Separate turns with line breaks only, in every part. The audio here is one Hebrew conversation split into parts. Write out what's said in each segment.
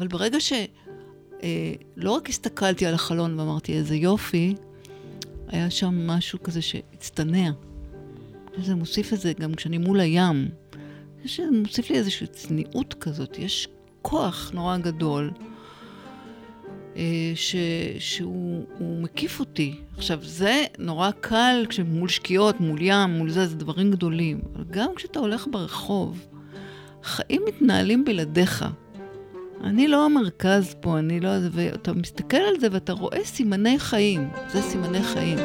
אבל ברגע שלא אה, רק הסתכלתי על החלון ואמרתי, איזה יופי, היה שם משהו כזה שהצטנע. זה מוסיף את זה גם כשאני מול הים. זה מוסיף לי איזושהי צניעות כזאת, יש כוח נורא גדול. אה, ש, שהוא מקיף אותי. עכשיו, זה נורא קל כשמול שקיעות, מול ים, מול זה, זה דברים גדולים. אבל גם כשאתה הולך ברחוב, חיים מתנהלים בלעדיך. אני לא המרכז פה, אני לא... ואתה מסתכל על זה ואתה רואה סימני חיים. זה סימני חיים.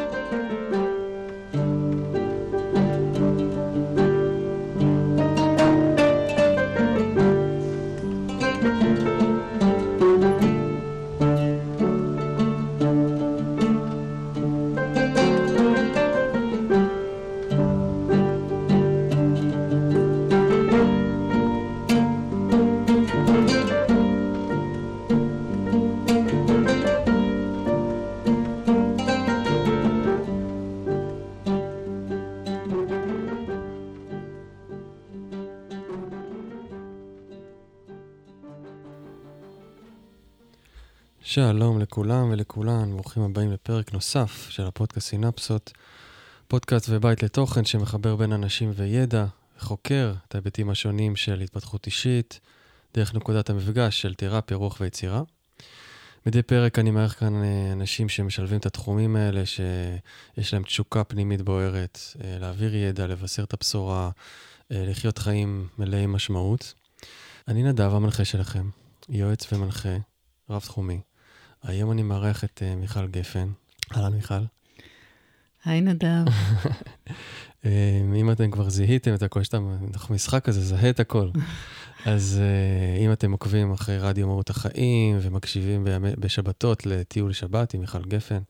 שלום לכולם ולכולן, ברוכים הבאים לפרק נוסף של הפודקאסט סינפסות, פודקאסט ובית לתוכן שמחבר בין אנשים וידע, וחוקר את ההיבטים השונים של התפתחות אישית, דרך נקודת המפגש של תרפיה, רוח ויצירה. מדי פרק אני מערך כאן אה, אנשים שמשלבים את התחומים האלה, שיש להם תשוקה פנימית בוערת, אה, להעביר ידע, לבשר את הבשורה, אה, לחיות חיים מלאי משמעות. אני נדב, המנחה שלכם, יועץ ומנחה, רב-תחומי. היום אני מארח את uh, מיכל גפן. אהלן, מיכל.
היי, נדב.
um, אם אתם כבר זיהיתם את הכל, שאתם, אנחנו משחק כזה, זהה את הכל. אז uh, אם אתם עוקבים אחרי רדיו מהות החיים ומקשיבים בימי, בשבתות לטיול שבת עם מיכל גפן,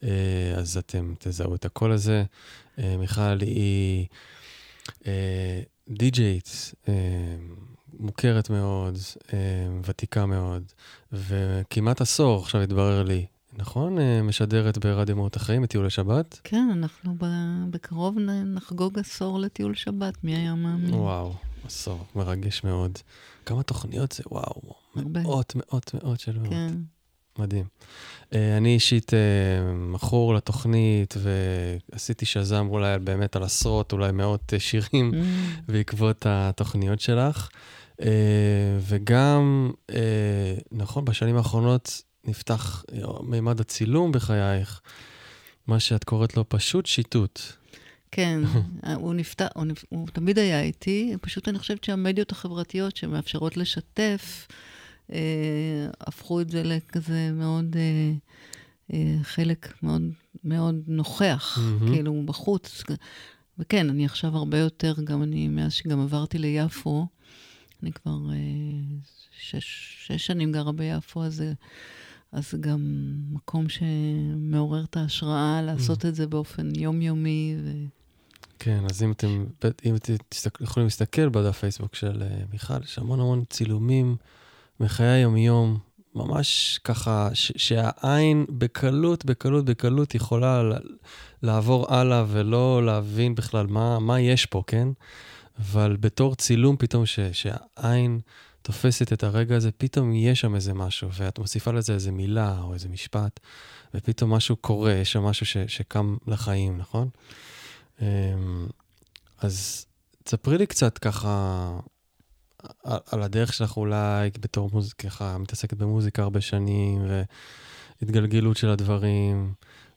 uh, אז אתם תזהו את הקול הזה. Uh, מיכל היא די-ג'ייט, מוכרת מאוד, ותיקה מאוד, וכמעט עשור, עכשיו התברר לי, נכון? אה, משדרת ברדיו מהות החיים את טיול השבת?
כן, אנחנו בקרוב נחגוג עשור לטיול שבת, מי היה מאמין?
וואו, עשור, מרגש מאוד. כמה תוכניות זה, וואו, הרבה. מאות, מאות, מאות של מאות. כן. מדהים. Uh, אני אישית uh, מכור לתוכנית, ועשיתי שזם אולי באמת על עשרות, אולי מאות שירים mm. בעקבות התוכניות שלך. אה, וגם, אה, נכון, בשנים האחרונות נפתח מימד הצילום בחייך, מה שאת קוראת לו פשוט שיטוט.
כן, הוא נפתח, הוא, נפ... הוא תמיד היה איתי, פשוט אני חושבת שהמדיות החברתיות שמאפשרות לשתף, אה, הפכו את זה לכזה מאוד, אה, אה, חלק מאוד, מאוד נוכח, mm-hmm. כאילו, בחוץ. וכן, אני עכשיו הרבה יותר, גם אני, מאז שגם עברתי ליפו, אני כבר אה, שש, שש שנים גרה ביפו, אז, אז גם מקום שמעורר את ההשראה לעשות mm. את זה באופן יומיומי. ו...
כן, אז אם אתם, אם אתם יכולים להסתכל בדף פייסבוק של uh, מיכל, יש המון המון צילומים מחיי היום-יום, ממש ככה, ש- שהעין בקלות, בקלות, בקלות יכולה לעבור הלאה ולא להבין בכלל מה, מה יש פה, כן? אבל בתור צילום פתאום ש, שהעין תופסת את הרגע הזה, פתאום יש שם איזה משהו, ואת מוסיפה לזה איזה מילה או איזה משפט, ופתאום משהו קורה, יש שם משהו ש, שקם לחיים, נכון? אמ, אז תספרי לי קצת ככה על, על הדרך שלך אולי בתור מוזיקה, מתעסקת במוזיקה הרבה שנים, והתגלגלות של הדברים.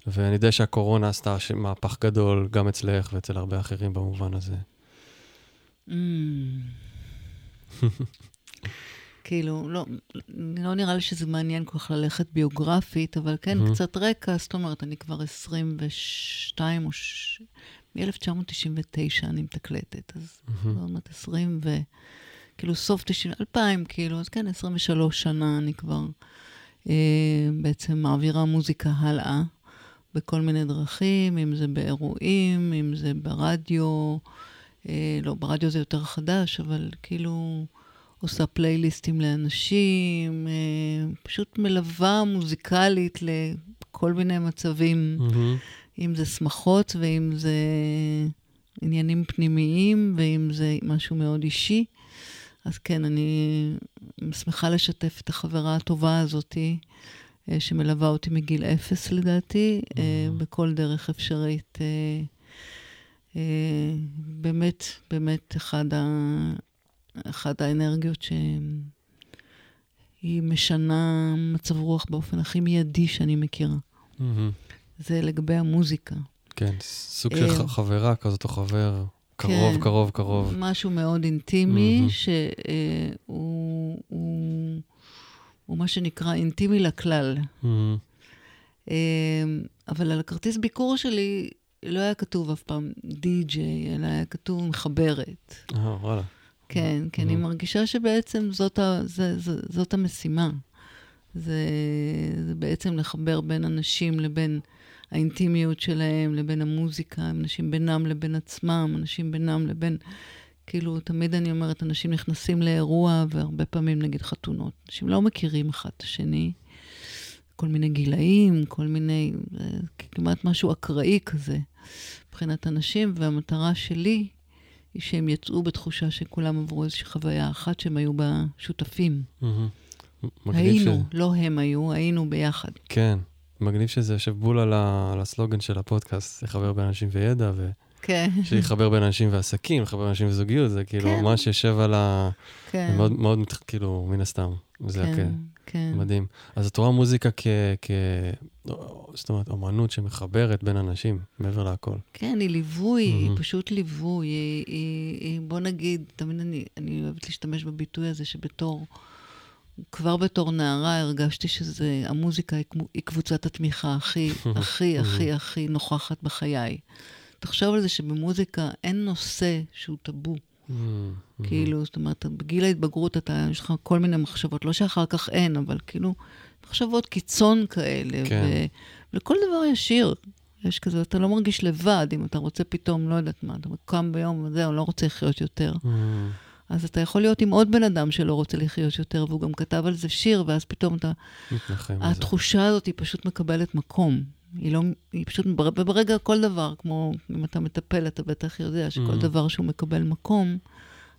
ואני יודע שהקורונה עשתה מהפך גדול גם אצלך ואצל הרבה אחרים במובן הזה.
Mm. כאילו, לא, לא נראה לי שזה מעניין כל כך ללכת ביוגרפית, אבל כן, mm-hmm. קצת רקע, זאת אומרת, אני כבר 22 או... ש... מ-1999 אני מתקלטת, אז mm-hmm. זאת אומרת 20 ו... כאילו, סוף 90, 2000, כאילו, אז כן, 23 שנה אני כבר אה, בעצם מעבירה מוזיקה הלאה בכל מיני דרכים, אם זה באירועים, אם זה ברדיו. אה, לא, ברדיו זה יותר חדש, אבל כאילו עושה פלייליסטים לאנשים, אה, פשוט מלווה מוזיקלית לכל מיני מצבים, mm-hmm. אם זה שמחות ואם זה עניינים פנימיים ואם זה משהו מאוד אישי. אז כן, אני שמחה לשתף את החברה הטובה הזאתי, אה, שמלווה אותי מגיל אפס לדעתי, mm. בכל דרך אפשרית. באמת, באמת אחד, ה... אחד האנרגיות שהיא משנה מצב רוח באופן הכי מיידי שאני מכירה. Mm-hmm. זה לגבי המוזיקה.
כן, סוג של אה, חברה כזאת או חבר, קרוב, כן, קרוב, קרוב.
משהו מאוד אינטימי, mm-hmm. שהוא הוא, הוא מה שנקרא אינטימי לכלל. Mm-hmm. אבל על הכרטיס ביקור שלי לא היה כתוב אף פעם די-ג'יי, אלא היה כתוב מחברת.
אה, וואלה.
כן, כי אני מרגישה שבעצם זאת, ה, זה, זה, זאת המשימה. זה, זה בעצם לחבר בין אנשים לבין האינטימיות שלהם, לבין המוזיקה, אנשים בינם לבין עצמם, אנשים בינם לבין... כאילו, תמיד אני אומרת, אנשים נכנסים לאירוע, והרבה פעמים נגיד חתונות. אנשים לא מכירים אחד את השני. כל מיני גילאים, כל מיני, כמעט משהו אקראי כזה מבחינת אנשים, והמטרה שלי היא שהם יצאו בתחושה שכולם עברו איזושהי חוויה אחת שהם היו בה שותפים. היינו, ש... לא הם היו, היינו ביחד.
כן, מגניב שזה יושב בול על, ה... על הסלוגן של הפודקאסט, לחבר בין אנשים וידע, ו...
כן.
שיחבר בין אנשים ועסקים, לחבר בין אנשים וזוגיות, זה כאילו כן. ממש יושב על ה... כן. מאוד, מאוד, כאילו, מן הסתם. זה כן, כן. מדהים. אז את רואה מוזיקה כ... כ... זאת אומרת, אמנות שמחברת בין אנשים, מעבר להכל.
כן, היא ליווי, mm-hmm. היא פשוט ליווי. היא, היא, היא, בוא נגיד, תמיד אני, אני אוהבת להשתמש בביטוי הזה שבתור... כבר בתור נערה הרגשתי שזה, המוזיקה היא קבוצת התמיכה הכי, הכי, הכי, הכי נוכחת בחיי. תחשוב על זה שבמוזיקה אין נושא שהוא טאבו. Mm-hmm. כאילו, זאת אומרת, בגיל ההתבגרות אתה, יש לך כל מיני מחשבות, לא שאחר כך אין, אבל כאילו, מחשבות קיצון כאלה, כן. ו... ולכל דבר יש שיר. יש כזה, אתה לא מרגיש לבד, אם אתה רוצה פתאום, לא יודעת מה, אתה קם ביום וזהו, לא רוצה לחיות יותר. Mm. אז אתה יכול להיות עם עוד בן אדם שלא רוצה לחיות יותר, והוא גם כתב על זה שיר, ואז פתאום אתה... מתנחם התחושה הזאת היא פשוט מקבלת מקום. היא לא, היא פשוט, וברגע כל דבר, כמו אם אתה מטפל, אתה בטח יודע שכל mm. דבר שהוא מקבל מקום,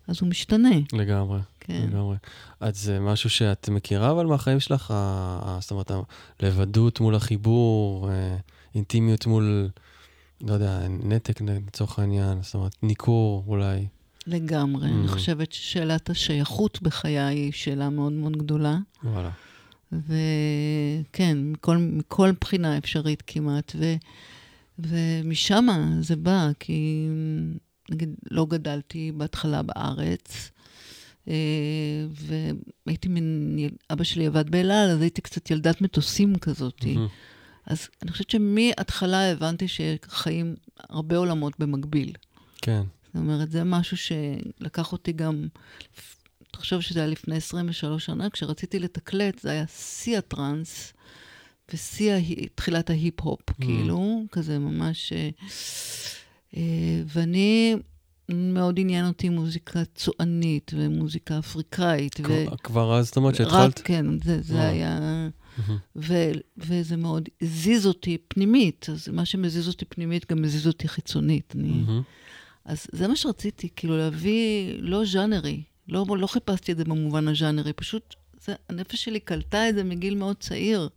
אז הוא משתנה.
לגמרי, כן. לגמרי. אז זה משהו שאת מכירה אבל מהחיים שלך, זאת אומרת, לבדות מול החיבור, אה, אינטימיות מול, לא יודע, נתק לצורך העניין, זאת אומרת, ניכור אולי.
לגמרי. Mm. אני חושבת ששאלת השייכות בחיי היא שאלה מאוד מאוד גדולה.
וואלה.
וכן, מכל, מכל בחינה אפשרית כמעט. ו, ומשם זה בא, כי נגיד, לא גדלתי בהתחלה בארץ, אה, והייתי מין, אבא שלי עבד באל על, אז הייתי קצת ילדת מטוסים כזאת. Mm-hmm. אז אני חושבת שמההתחלה הבנתי שחיים הרבה עולמות במקביל.
כן.
זאת אומרת, זה משהו שלקח אותי גם תחשוב שזה היה לפני 23 שנה, כשרציתי לתקלט, זה היה שיא הטראנס ושיא תחילת ההיפ-הופ, mm. כאילו, כזה ממש... אה, אה, ואני, מאוד עניין אותי מוזיקה צוענית ומוזיקה אפריקאית.
ו... כבר אז, זאת אומרת שהתחלת?
רק, כן, זה, זה היה... Mm-hmm. ו, וזה מאוד הזיז אותי פנימית, אז מה שמזיז אותי פנימית גם מזיז אותי חיצונית. אני... Mm-hmm. אז זה מה שרציתי, כאילו להביא לא ז'אנרי, לא, לא חיפשתי את זה במובן הז'אנרי, פשוט זה, הנפש שלי קלטה את זה מגיל מאוד צעיר.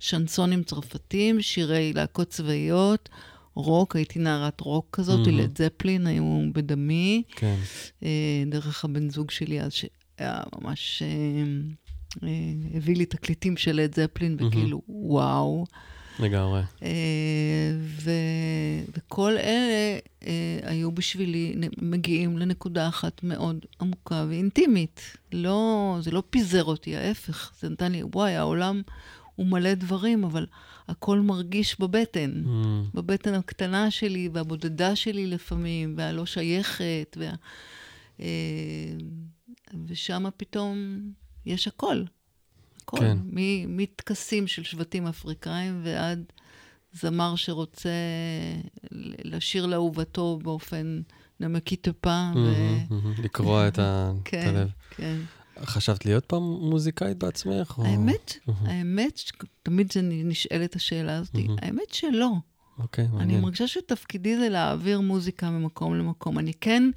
שנסונים צרפתים, שירי להקות צבאיות, רוק, הייתי נערת רוק כזאת, mm-hmm. לד זפלין היו בדמי.
כן.
אה, דרך הבן זוג שלי אז, שהיה ממש... אה, אה, הביא לי תקליטים של לד זפלין, mm-hmm. וכאילו, וואו.
לגמרי.
אה, ו, וכל אלה אה, היו בשבילי, מגיעים לנקודה אחת מאוד עמוקה ואינטימית. לא, זה לא פיזר אותי, ההפך. זה נתן לי, וואי, העולם הוא מלא דברים, אבל הכל מרגיש בבטן. Mm. בבטן הקטנה שלי והבודדה שלי לפעמים, והלא שייכת, וה... אה, ושם פתאום יש הכל. הכל. כן. מטקסים של שבטים אפריקאים ועד זמר שרוצה לשיר לאהובתו באופן נמקי טופה. ו...
לקרוע את
כן,
הלב.
כן.
חשבת להיות פעם מוזיקאית בעצמך?
האמת, האמת, תמיד נשאלת השאלה הזאת, האמת שלא.
אוקיי, מעניין.
אני מרגישה שתפקידי זה להעביר מוזיקה ממקום למקום. אני כן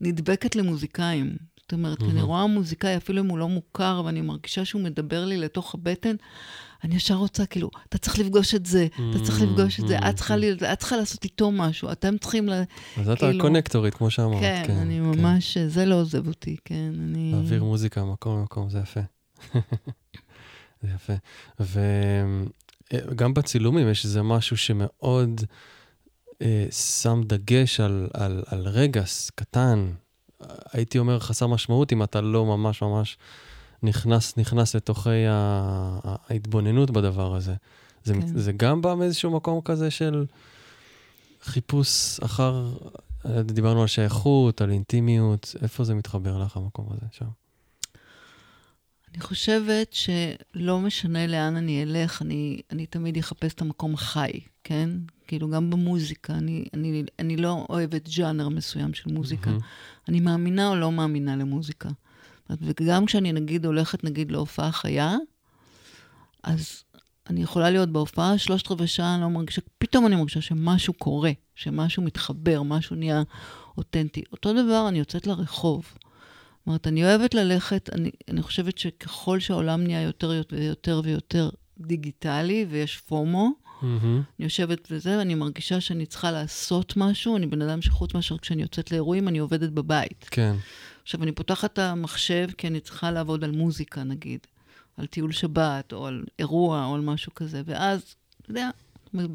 נדבקת למוזיקאים. זאת אומרת, mm-hmm. אני רואה מוזיקאי, אפילו אם הוא לא מוכר, ואני מרגישה שהוא מדבר לי לתוך הבטן, אני ישר רוצה, כאילו, אתה צריך לפגוש את זה, mm-hmm. אתה צריך לפגוש את זה, את צריכה, את צריכה לעשות איתו משהו, אתם צריכים ל...
אז את כאילו... הקונקטורית, כמו שאמרת.
כן, כן, אני כן. ממש, זה לא עוזב אותי, כן, אני...
להעביר מוזיקה ממקום למקום, זה יפה. זה יפה. וגם בצילומים יש איזה משהו שמאוד אה, שם דגש על, על, על רגע קטן, הייתי אומר חסר משמעות, אם אתה לא ממש ממש נכנס, נכנס לתוכי ההתבוננות בדבר הזה. זה, כן. זה גם בא מאיזשהו מקום כזה של חיפוש אחר, דיברנו על שייכות, על אינטימיות, איפה זה מתחבר לך, המקום הזה שם?
אני חושבת שלא משנה לאן אני אלך, אני, אני תמיד אחפש את המקום החי, כן? כאילו, גם במוזיקה, אני, אני, אני לא אוהבת ג'אנר מסוים של מוזיקה. Mm-hmm. אני מאמינה או לא מאמינה למוזיקה. וגם כשאני, נגיד, הולכת, נגיד, להופעה חיה, אז אני יכולה להיות בהופעה שלושת רבעי שעה, אני לא מרגישה, פתאום אני מרגישה שמשהו קורה, שמשהו מתחבר, משהו נהיה אותנטי. אותו דבר, אני יוצאת לרחוב. זאת אומרת, אני אוהבת ללכת, אני, אני חושבת שככל שהעולם נהיה יותר ויותר ויותר דיגיטלי, ויש FOMO, mm-hmm. אני יושבת וזה, ואני מרגישה שאני צריכה לעשות משהו. אני בן אדם שחוץ מאשר כשאני יוצאת לאירועים, אני עובדת בבית.
כן.
עכשיו, אני פותחת את המחשב כי אני צריכה לעבוד על מוזיקה, נגיד, על טיול שבת, או על אירוע, או על משהו כזה, ואז, אתה יודע, אני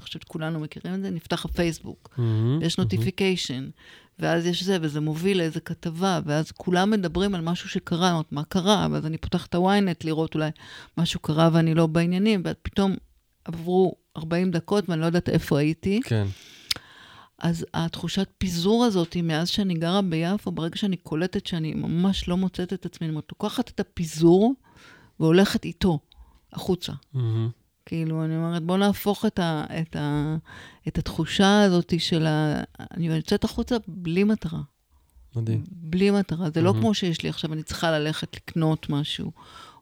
חושבת שכולנו מכירים את זה, נפתח הפייסבוק, mm-hmm, יש notification, mm-hmm. ואז יש זה, וזה מוביל לאיזה כתבה, ואז כולם מדברים על משהו שקרה, אומרת, מה קרה? ואז אני פותחת את ה-ynet לראות אולי משהו קרה ואני לא בעניינים, ואז פתאום עברו 40 דקות ואני לא יודעת איפה הייתי.
כן.
אז התחושת פיזור הזאת, מאז שאני גרה ביפו, ברגע שאני קולטת שאני ממש לא מוצאת את עצמי, אני לוקחת את הפיזור והולכת איתו החוצה. Mm-hmm. כאילו, אני אומרת, בוא נהפוך את, ה, את, ה, את התחושה הזאת של ה... אני יוצאת החוצה בלי מטרה.
מדהים.
בלי מטרה. זה mm-hmm. לא כמו שיש לי עכשיו, אני צריכה ללכת לקנות משהו,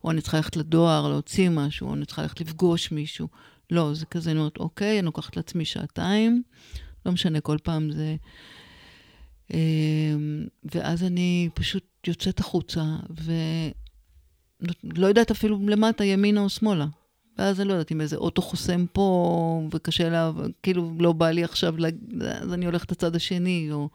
או אני צריכה ללכת לדואר, להוציא משהו, או אני צריכה ללכת לפגוש מישהו. לא, זה כזה, אני אומרת, אוקיי, אני לוקחת לעצמי שעתיים, לא משנה, כל פעם זה... אמ, ואז אני פשוט יוצאת החוצה, ולא יודעת אפילו למטה, ימינה או שמאלה. ואז אני לא יודעת אם איזה אוטו חוסם פה, וקשה לה, כאילו לא בא לי עכשיו, אז אני הולכת לצד השני, או,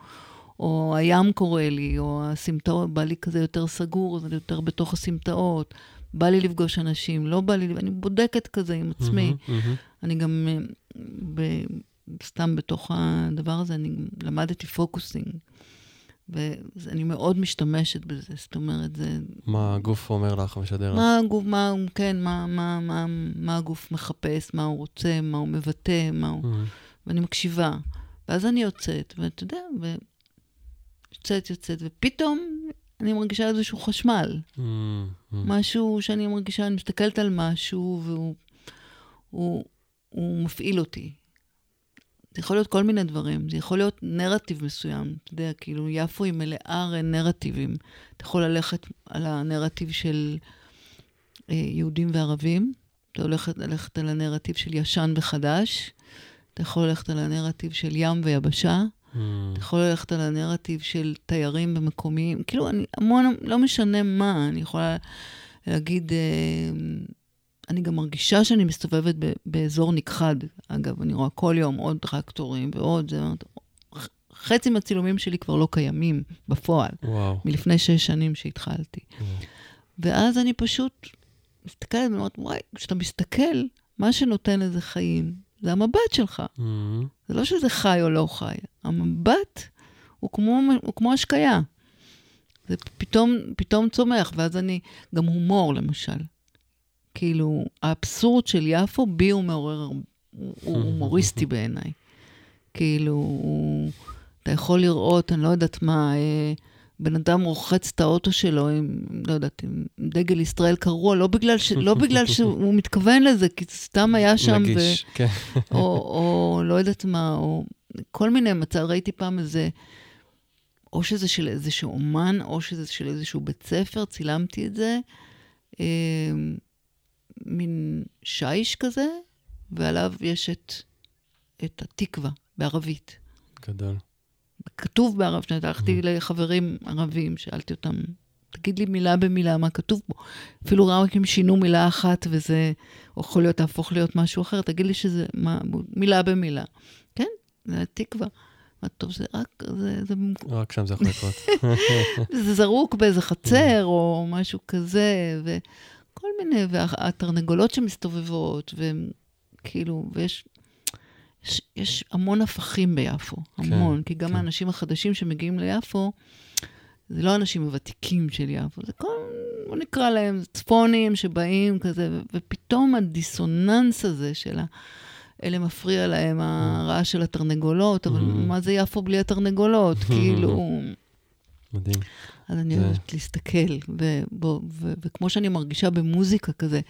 או הים קורא לי, או הסמטאות, בא לי כזה יותר סגור, אז אני יותר בתוך הסמטאות. בא לי לפגוש אנשים, לא בא לי, אני בודקת כזה עם עצמי. Mm-hmm, mm-hmm. אני גם, אה, ב, סתם בתוך הדבר הזה, אני למדתי פוקוסינג. ואני מאוד משתמשת בזה, זאת אומרת, זה...
מה הגוף אומר לך, משדר לך?
מה הגוף, מה, כן, מה, מה, מה, מה הגוף מחפש, מה הוא רוצה, מה הוא מבטא, מה הוא... Mm-hmm. ואני מקשיבה. ואז אני יוצאת, ואתה יודע, ו... יוצאת, יוצאת, ופתאום אני מרגישה איזשהו חשמל. Mm-hmm. משהו שאני מרגישה, אני מסתכלת על משהו, והוא הוא, הוא מפעיל אותי. זה יכול להיות כל מיני דברים, זה יכול להיות נרטיב מסוים. אתה יודע, כאילו, יפו היא מלאה הרי נרטיבים. אתה יכול ללכת על הנרטיב של אה, יהודים וערבים, אתה הולך ללכת על הנרטיב של ישן וחדש, אתה יכול ללכת על הנרטיב של ים ויבשה, mm. אתה יכול ללכת על הנרטיב של תיירים ומקומיים. כאילו, אני המון, לא משנה מה, אני יכולה להגיד... אה, אני גם מרגישה שאני מסתובבת באזור נכחד. אגב, אני רואה כל יום עוד טרקטורים ועוד זה. חצי מהצילומים שלי כבר לא קיימים בפועל.
וואו.
מלפני שש שנים שהתחלתי. וואו. ואז אני פשוט מסתכלת ואומרת, וואי, כשאתה מסתכל, מה שנותן לזה חיים זה המבט שלך. Mm-hmm. זה לא שזה חי או לא חי. המבט הוא כמו, הוא כמו השקיה. זה פתאום, פתאום צומח, ואז אני, גם הומור למשל. כאילו, האבסורד של יפו, בי הוא מעורר, הוא הומוריסטי בעיניי. כאילו, הוא, אתה יכול לראות, אני לא יודעת מה, אה, בן אדם רוחץ את האוטו שלו עם, לא יודעת, עם דגל ישראל קרוע, לא בגלל, ש, לא בגלל שהוא מתכוון לזה, כי סתם היה שם,
נגיש, ו, כן.
או, או לא יודעת מה, או כל מיני מצב, ראיתי פעם איזה, או שזה של איזשהו אומן, או שזה של איזשהו בית ספר, צילמתי את זה. אה, מין שיש כזה, ועליו יש את, את התקווה בערבית.
גדול.
כתוב בערבית, הלכתי לחברים ערבים, שאלתי אותם, תגיד לי מילה במילה מה כתוב פה. אפילו רק אם שינו מילה אחת וזה יכול להיות, תהפוך להיות משהו אחר, תגיד לי שזה מה, מילה במילה. כן, זה התקווה. טוב, זה רק, זה... זה...
רק שם זה יכול לקרות.
זה זרוק באיזה חצר או משהו כזה, וכל מיני, והתרנגולות שמסתובבות, וכאילו, ויש... יש, יש המון הפכים ביפו, המון, כן, כי גם כן. האנשים החדשים שמגיעים ליפו, זה לא האנשים הוותיקים של יפו, זה כל, בוא נקרא להם צפונים שבאים כזה, ופתאום הדיסוננס הזה של ה... אלה מפריע להם הרעש של התרנגולות, אבל mm-hmm. מה זה יפו בלי התרנגולות? כאילו...
מדהים.
אז אני אוהבת להסתכל, ובוא, ו, וכמו שאני מרגישה במוזיקה כזה,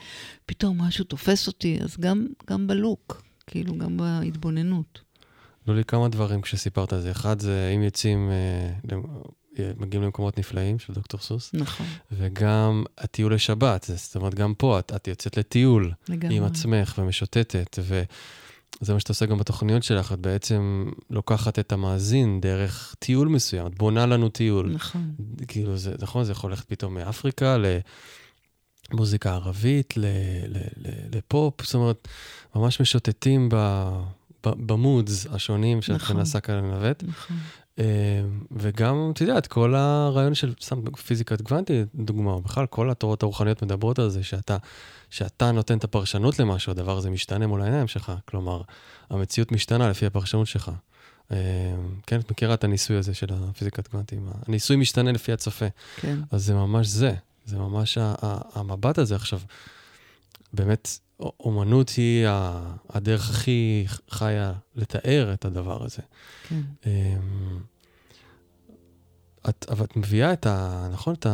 פתאום משהו תופס אותי, אז גם, גם בלוק, כאילו, גם בהתבוננות.
עלו לי כמה דברים כשסיפרת על זה. אחד זה אם יוצאים, אה, מגיעים למקומות נפלאים של דוקטור סוס.
נכון.
וגם הטיול לשבת, זאת אומרת, גם פה את, את יוצאת לטיול. לגמרי. עם עצמך ומשוטטת, וזה מה שאתה עושה גם בתוכניות שלך, את בעצם לוקחת את המאזין דרך טיול מסוים, את בונה לנו טיול.
נכון.
כאילו, זה, נכון, זה יכול ללכת פתאום מאפריקה ל... מוזיקה ערבית, ל, ל, ל, לפופ, זאת אומרת, ממש משוטטים ב, במודס השונים שאת נכון, מנסה כאן לנווט. נכון. אמ, וגם, את יודעת, כל הרעיון של, סתם פיזיקת קוונטית, דוגמה, בכלל כל התורות הרוחניות מדברות על זה, שאתה, שאתה נותן את הפרשנות למשהו, הדבר הזה משתנה מול העיניים שלך. כלומר, המציאות משתנה לפי הפרשנות שלך. אמ, כן, את מכירה את הניסוי הזה של הפיזיקת קוונטים. הניסוי משתנה לפי הצופה.
כן.
אז זה ממש זה. זה ממש המבט הזה עכשיו. באמת, אומנות היא הדרך הכי חיה לתאר את הדבר הזה.
כן. אמ,
את, אבל את מביאה את ה... נכון? את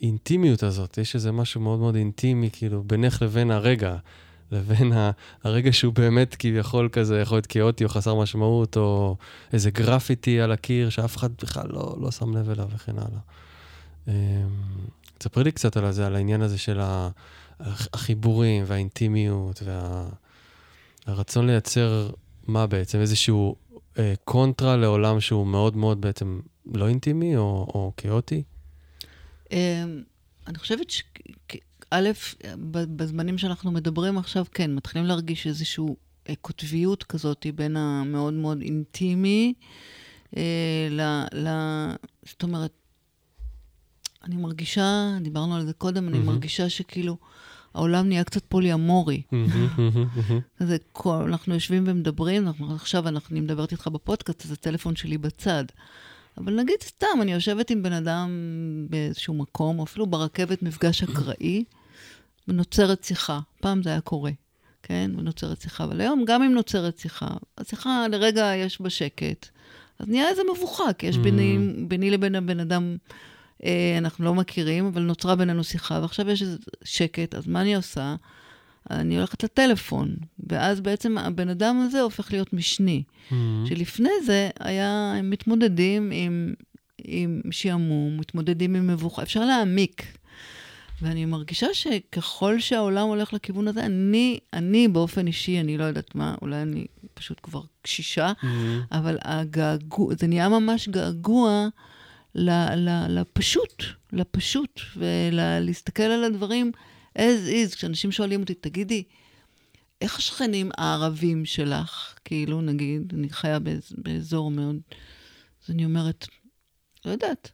האינטימיות הזאת. יש איזה משהו מאוד מאוד אינטימי, כאילו, בינך לבין הרגע. לבין הרגע שהוא באמת כביכול כזה, יכול להיות כאוטי או חסר משמעות, או איזה גרפיטי על הקיר שאף אחד בכלל לא, לא שם לב אליו וכן הלאה. אמ, תספרי לי קצת על זה, על העניין הזה של החיבורים והאינטימיות והרצון וה... לייצר מה בעצם? איזשהו אה, קונטרה לעולם שהוא מאוד מאוד בעצם לא אינטימי או, או כאוטי?
אמ, אני חושבת ש... א', בזמנים שאנחנו מדברים עכשיו, כן, מתחילים להרגיש איזושהי אה, קוטביות כזאת בין המאוד מאוד אינטימי אה, ל... ל... זאת אומרת, אני מרגישה, דיברנו על זה קודם, אני מרגישה שכאילו העולם נהיה קצת פולי-אמורי. כזה, אנחנו יושבים ומדברים, אנחנו, עכשיו אנחנו, אני מדברת איתך בפודקאסט, אז הטלפון שלי בצד. אבל נגיד סתם, אני יושבת עם בן אדם באיזשהו מקום, או אפילו ברכבת מפגש אקראי, ונוצרת שיחה. פעם זה היה קורה, כן? ונוצרת שיחה. אבל היום, גם אם נוצרת שיחה, השיחה לרגע יש בה שקט, אז נהיה איזה מבוכה, כי יש ביני, ביני לבין הבן אדם אנחנו לא מכירים, אבל נוצרה בינינו שיחה, ועכשיו יש איזה שקט, אז מה אני עושה? אני הולכת לטלפון, ואז בעצם הבן אדם הזה הופך להיות משני. Mm-hmm. שלפני זה היה, הם מתמודדים עם, עם שעמום, מתמודדים עם מבוכה, אפשר להעמיק. ואני מרגישה שככל שהעולם הולך לכיוון הזה, אני, אני באופן אישי, אני לא יודעת מה, אולי אני פשוט כבר קשישה, mm-hmm. אבל הגעגוע, זה נהיה ממש געגוע לפשוט, לפשוט, ולהסתכל על הדברים as is. כשאנשים שואלים אותי, תגידי, איך השכנים הערבים שלך, כאילו, נגיד, אני חיה באז, באזור מאוד, אז אני אומרת, לא יודעת,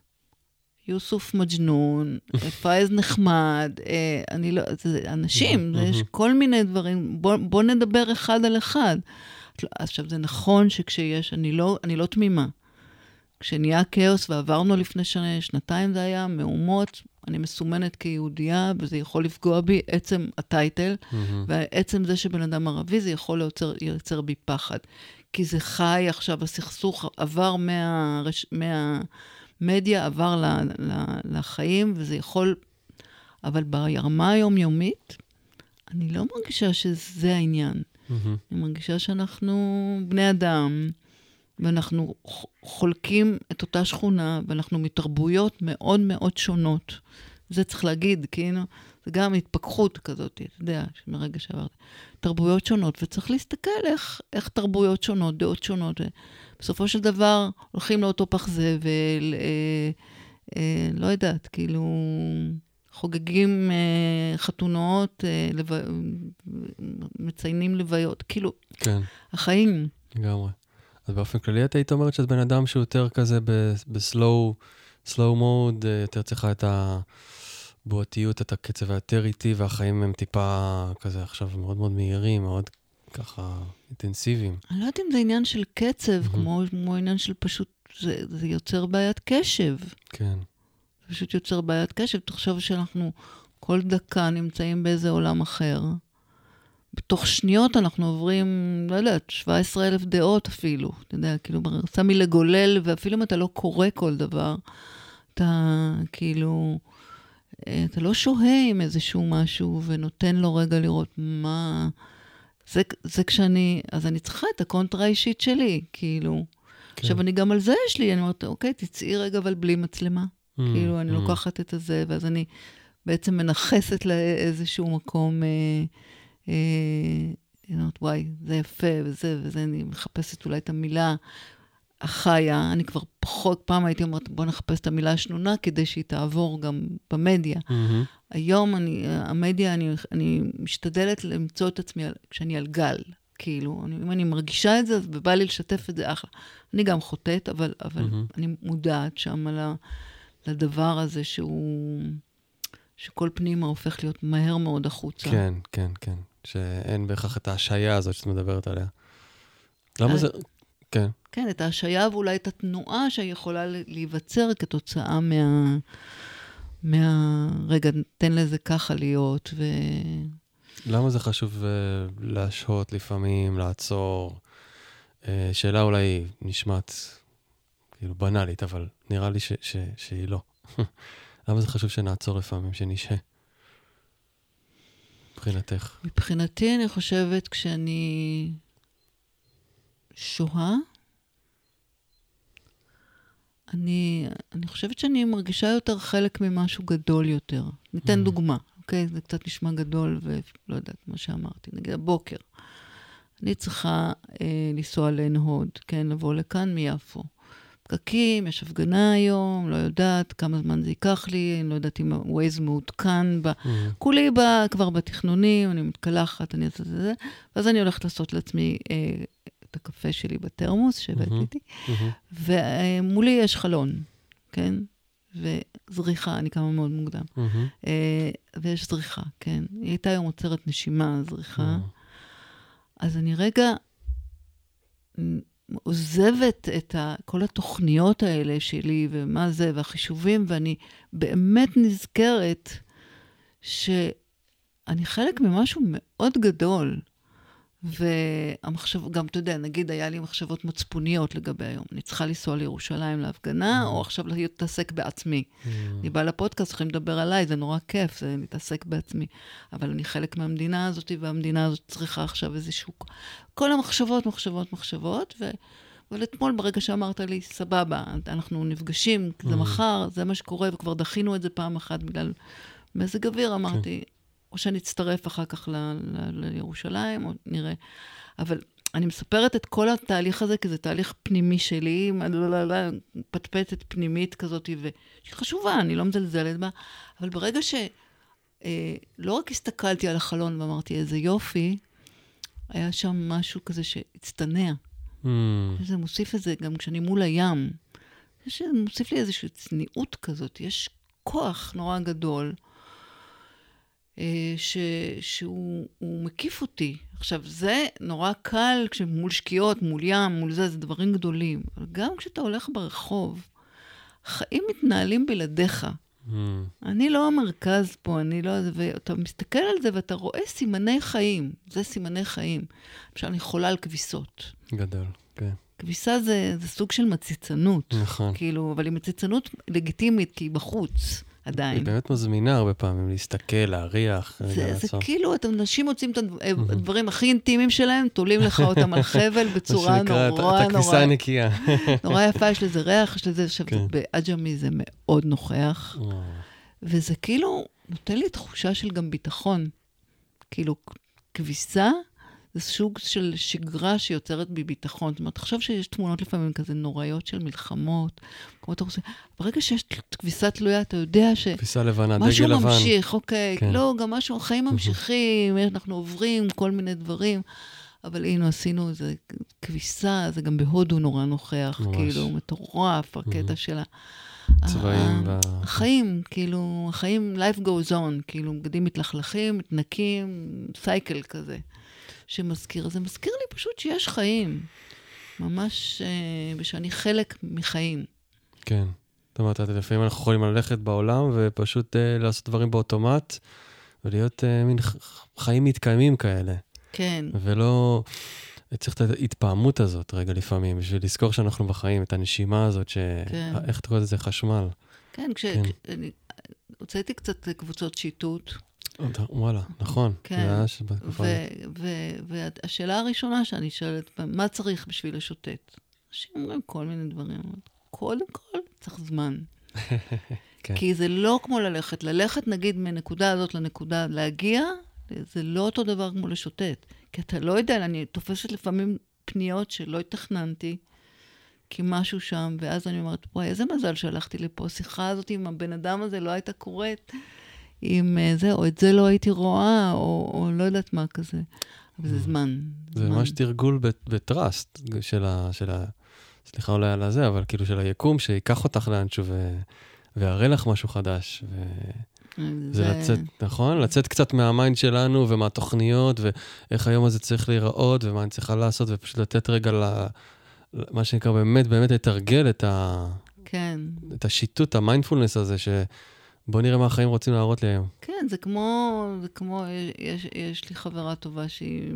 יוסוף מג'נון, פאיז נחמד, אה, אני לא, זה אנשים, יש כל מיני דברים, בוא, בוא נדבר אחד על אחד. עכשיו, זה נכון שכשיש, אני לא, אני לא תמימה. כשנהיה כאוס ועברנו לפני שנה, שנתיים זה היה, מהומות, אני מסומנת כיהודייה, וזה יכול לפגוע בי, עצם הטייטל, mm-hmm. ועצם זה שבן אדם ערבי, זה יכול לייצר, לייצר בי פחד. כי זה חי עכשיו, הסכסוך עבר מהרש, מהמדיה, עבר ל, ל, לחיים, וזה יכול... אבל ברמה היומיומית, אני לא מרגישה שזה העניין. Mm-hmm. אני מרגישה שאנחנו בני אדם. ואנחנו חולקים את אותה שכונה, ואנחנו מתרבויות מאוד מאוד שונות. זה צריך להגיד, כאילו, וגם התפכחות כזאת, אתה יודע, מרגע שעברתי. תרבויות שונות, וצריך להסתכל איך, איך תרבויות שונות, דעות שונות. בסופו של דבר, הולכים לאותו פח זבל, אה, אה, לא יודעת, כאילו, חוגגים אה, חתונות, אה, לב... מציינים לוויות, כאילו,
כן.
החיים.
לגמרי. אז באופן כללי את היית אומרת שאת בן אדם שהוא יותר כזה בסלואו, סלואו מוד, יותר צריכה את הבועתיות, את הקצב היותר איטי, והחיים הם טיפה כזה עכשיו מאוד מאוד מהירים, מאוד ככה אינטנסיביים.
אני לא יודעת אם זה עניין של קצב. כמו, כמו עניין של פשוט, זה, זה יוצר בעיית קשב.
כן.
פשוט יוצר בעיית קשב. תחשוב שאנחנו כל דקה נמצאים באיזה עולם אחר. בתוך שניות אנחנו עוברים, לא יודעת, 17 אלף דעות אפילו. אתה יודע, כאילו, רצה מלגולל, ואפילו אם אתה לא קורא כל דבר, אתה כאילו, אתה לא שוהה עם איזשהו משהו ונותן לו רגע לראות מה... זה, זה כשאני, אז אני צריכה את הקונטרה האישית שלי, כאילו. כן. עכשיו, אני גם על זה יש לי, אני אומרת, אוקיי, תצאי רגע, אבל בלי מצלמה. Mm, כאילו, אני mm. לוקחת את הזה, ואז אני בעצם מנכסת לאיזשהו מקום, אה, אה, אני אומרת, וואי, זה יפה, וזה, וזה, אני מחפשת אולי את המילה החיה. אני כבר פחות, פעם הייתי אומרת, בוא נחפש את המילה השנונה, כדי שהיא תעבור גם במדיה. Mm-hmm. היום אני, המדיה, אני, אני משתדלת למצוא את עצמי כשאני על גל. כאילו, אני, אם אני מרגישה את זה, ובא לי לשתף את זה, אחלה. אני גם חוטאת, אבל, אבל mm-hmm. אני מודעת שם לדבר הזה שהוא... שכל פנימה הופך להיות מהר מאוד החוצה.
כן, כן, כן. שאין בהכרח את ההשעיה הזאת שאת מדברת עליה. למה זה... כן.
כן, את ההשעיה ואולי את התנועה שיכולה להיווצר כתוצאה מה... מה... רגע, תן לזה ככה להיות, ו...
למה זה חשוב uh, להשהות לפעמים, לעצור? Uh, שאלה אולי נשמעת כאילו בנאלית, אבל נראה לי ש- ש- שהיא לא. למה זה חשוב שנעצור לפעמים, שנשהה? מבחינתך.
מבחינתי, אני חושבת, כשאני שוהה, אני, אני חושבת שאני מרגישה יותר חלק ממשהו גדול יותר. ניתן mm. דוגמה, אוקיי? זה קצת נשמע גדול ולא יודעת מה שאמרתי. נגיד הבוקר, אני צריכה אה, לנסוע לעין הוד, כן? לבוא לכאן מיפו. פקקים, יש הפגנה היום, לא יודעת כמה זמן זה ייקח לי, אני לא יודעת אם ה-Waze מעודכן. ב... Mm. כולי בה כבר בתכנונים, אני מתקלחת, אני אעשה את זה, ואז אני הולכת לעשות לעצמי אה, את הקפה שלי בתרמוס שהבאתי mm-hmm, איתי, mm-hmm. ומולי יש חלון, כן? וזריחה, אני קמה מאוד מוקדם. Mm-hmm. ויש זריחה, כן. היא הייתה היום עוצרת נשימה, זריחה. Mm-hmm. אז אני רגע עוזבת את ה, כל התוכניות האלה שלי, ומה זה, והחישובים, ואני באמת נזכרת שאני חלק ממשהו מאוד גדול. והמחשב, גם אתה יודע, נגיד היה לי מחשבות מצפוניות לגבי היום. אני צריכה לנסוע לירושלים להפגנה, mm. או עכשיו להתעסק בעצמי. Mm. אני באה לפודקאסט, יכולים לדבר עליי, זה נורא כיף, זה להתעסק בעצמי. אבל אני חלק מהמדינה הזאת, והמדינה הזאת צריכה עכשיו איזשהו... כל המחשבות, מחשבות, מחשבות, ו... אבל אתמול, ברגע שאמרת לי, סבבה, אנחנו נפגשים, זה mm. מחר, זה מה שקורה, וכבר דחינו את זה פעם אחת בגלל מזג אוויר, אמרתי. או שאני אצטרף אחר כך ל, ל, לירושלים, או נראה. אבל אני מספרת את כל התהליך הזה, כי זה תהליך פנימי שלי, פטפטת פנימית כזאת, שהיא חשובה, אני לא מזלזלת בה, אבל ברגע שלא אה, לא רק הסתכלתי על החלון ואמרתי, איזה יופי, היה שם משהו כזה שהצטנע. Mm. זה מוסיף את זה גם כשאני מול הים. זה מוסיף לי איזושהי צניעות כזאת, יש כוח נורא גדול. אה, ש, שהוא מקיף אותי. עכשיו, זה נורא קל כשמול שקיעות, מול ים, מול זה, זה דברים גדולים. אבל גם כשאתה הולך ברחוב, חיים מתנהלים בלעדיך. Mm. אני לא המרכז פה, אני לא... ואתה מסתכל על זה ואתה רואה סימני חיים. זה סימני חיים. למשל, אני חולה על כביסות.
גדול, כן.
כביסה זה, זה סוג של מציצנות.
נכון.
כאילו, אבל היא מציצנות לגיטימית, כי היא בחוץ. עדיין.
היא באמת מזמינה הרבה פעמים להסתכל, להריח.
זה, זה כאילו, אתם, אנשים מוצאים את הדברים הכי אינטימיים שלהם, תולים לך אותם על חבל בצורה נורא נורא...
את הכביסה הנקייה.
נורא יפה, יש לזה ריח, יש לזה... עכשיו, כן. בעג'מי זה מאוד נוכח. וזה כאילו נותן לי תחושה של גם ביטחון. כאילו, כביסה זה סוג של שגרה שיוצרת בי ביטחון. זאת אומרת, תחשוב שיש תמונות לפעמים כזה נוראיות של מלחמות, כמו אתה רוצה, ברגע שיש כביסה תלויה, אתה יודע ש...
כביסה לבנה, דגל לבן.
משהו ממשיך, אוקיי. כן. לא, גם משהו, החיים ממשיכים, אנחנו עוברים כל מיני דברים. אבל הנה, עשינו איזה כביסה, זה גם בהודו נורא נוכח, ממש. כאילו, מטורף, הקטע שלה.
צבעים.
החיים, כאילו, החיים, life goes on, כאילו, בגדים מתלכלכים, מתנקים, סייקל כזה. שמזכיר, זה מזכיר לי פשוט שיש חיים. ממש, אה, ושאני חלק מחיים.
כן. זאת אומרת, לפעמים אנחנו יכולים ללכת בעולם ופשוט אה, לעשות דברים באוטומט, ולהיות אה, מין חיים מתקיימים כאלה.
כן.
ולא... צריך את ההתפעמות הזאת רגע לפעמים, בשביל לזכור שאנחנו בחיים, את הנשימה הזאת, ש... כן. איך אתה קורא לזה? חשמל.
כן, כשהוצאתי כן. קצת קבוצות שיטוט,
וואלה, נכון.
כן. והשאלה הראשונה שאני שואלת, מה צריך בשביל לשוטט? אנשים אומרים כל מיני דברים. קודם כל, צריך זמן. כן. כי זה לא כמו ללכת. ללכת, נגיד, מנקודה הזאת לנקודה, להגיע, זה לא אותו דבר כמו לשוטט. כי אתה לא יודע, אני תופסת לפעמים פניות שלא התכננתי, כי משהו שם, ואז אני אומרת, וואי, איזה מזל שהלכתי לפה. השיחה הזאת עם הבן אדם הזה לא הייתה קורית. אם אה, זה, או את זה לא הייתי רואה, או, או לא יודעת מה כזה. אבל זה mm. זמן.
זה זמן. ממש תרגול ב trust של ה... של ה... סליחה אולי על הזה, אבל כאילו של היקום, שייקח אותך לאנשהו ו... ויראה לך משהו חדש. ו... זה, זה לצאת, נכון? לצאת קצת מה mind שלנו ומהתוכניות, ואיך היום הזה צריך להיראות, ומה אני צריכה לעשות, ופשוט לתת רגע ל... מה שנקרא באמת, באמת לתרגל את ה...
כן.
את השיטוט, המיינדפולנס הזה, ש... בוא נראה מה החיים רוצים להראות לי היום.
כן, זה כמו, זה כמו, יש, יש לי חברה טובה שהיא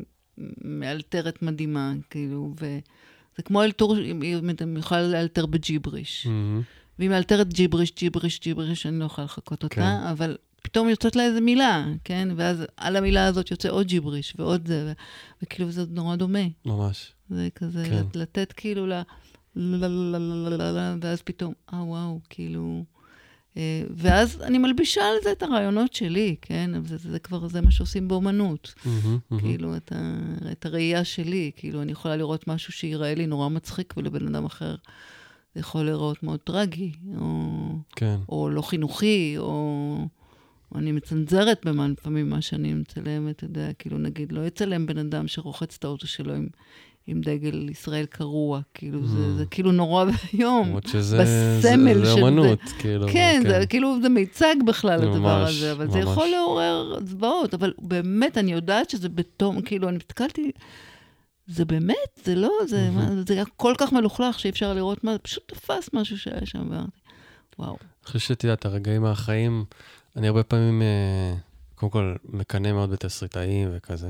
מאלתרת מדהימה, כאילו, וזה כמו אלתור, היא יכולה לאלתר בג'יבריש. Mm-hmm. והיא מאלתרת ג'יבריש, ג'יבריש, ג'יבריש, אני לא יכולה לחכות אותה, כן. אבל פתאום יוצאת לה איזה מילה, כן? ואז על המילה הזאת יוצא עוד ג'יבריש ועוד זה, ו... וכאילו זה נורא דומה.
ממש.
זה כזה, כן. לתת כאילו ל... ואז פתאום, אה, וואו, כאילו... אה, ואז אני מלבישה על זה את הרעיונות שלי, כן? זה, זה כבר, זה מה שעושים באומנות. Mm-hmm, mm-hmm. כאילו, את, ה, את הראייה שלי. כאילו, אני יכולה לראות משהו שיראה לי נורא מצחיק, ולבן אדם אחר זה יכול לראות מאוד טרגי, או,
כן.
או לא חינוכי, או, או אני מצנזרת במה, לפעמים מה שאני מצלמת, אתה יודע, כאילו, נגיד, לא יצלם בן אדם שרוחץ את האוטו שלו עם... עם דגל ישראל קרוע, כאילו, mm. זה, זה כאילו נורא ואיום.
למרות שזה בסמל זה, זה אומנות, זה. כאילו.
כן, כן, זה כאילו, זה מיצג בכלל, ממש, הדבר הזה, אבל ממש. זה יכול לעורר זוועות, אבל באמת, אני יודעת שזה בתום, כאילו, אני הסתכלתי, זה באמת, זה לא, זה, mm-hmm. מה, זה היה כל כך מלוכלך שאי אפשר לראות מה, פשוט תפס משהו שהיה שם, ואמרתי, וואו. אני
חושב שאת יודעת, הרגעים מהחיים, אני הרבה פעמים, אה, קודם כל, מקנא מאוד בתסריטאים וכזה.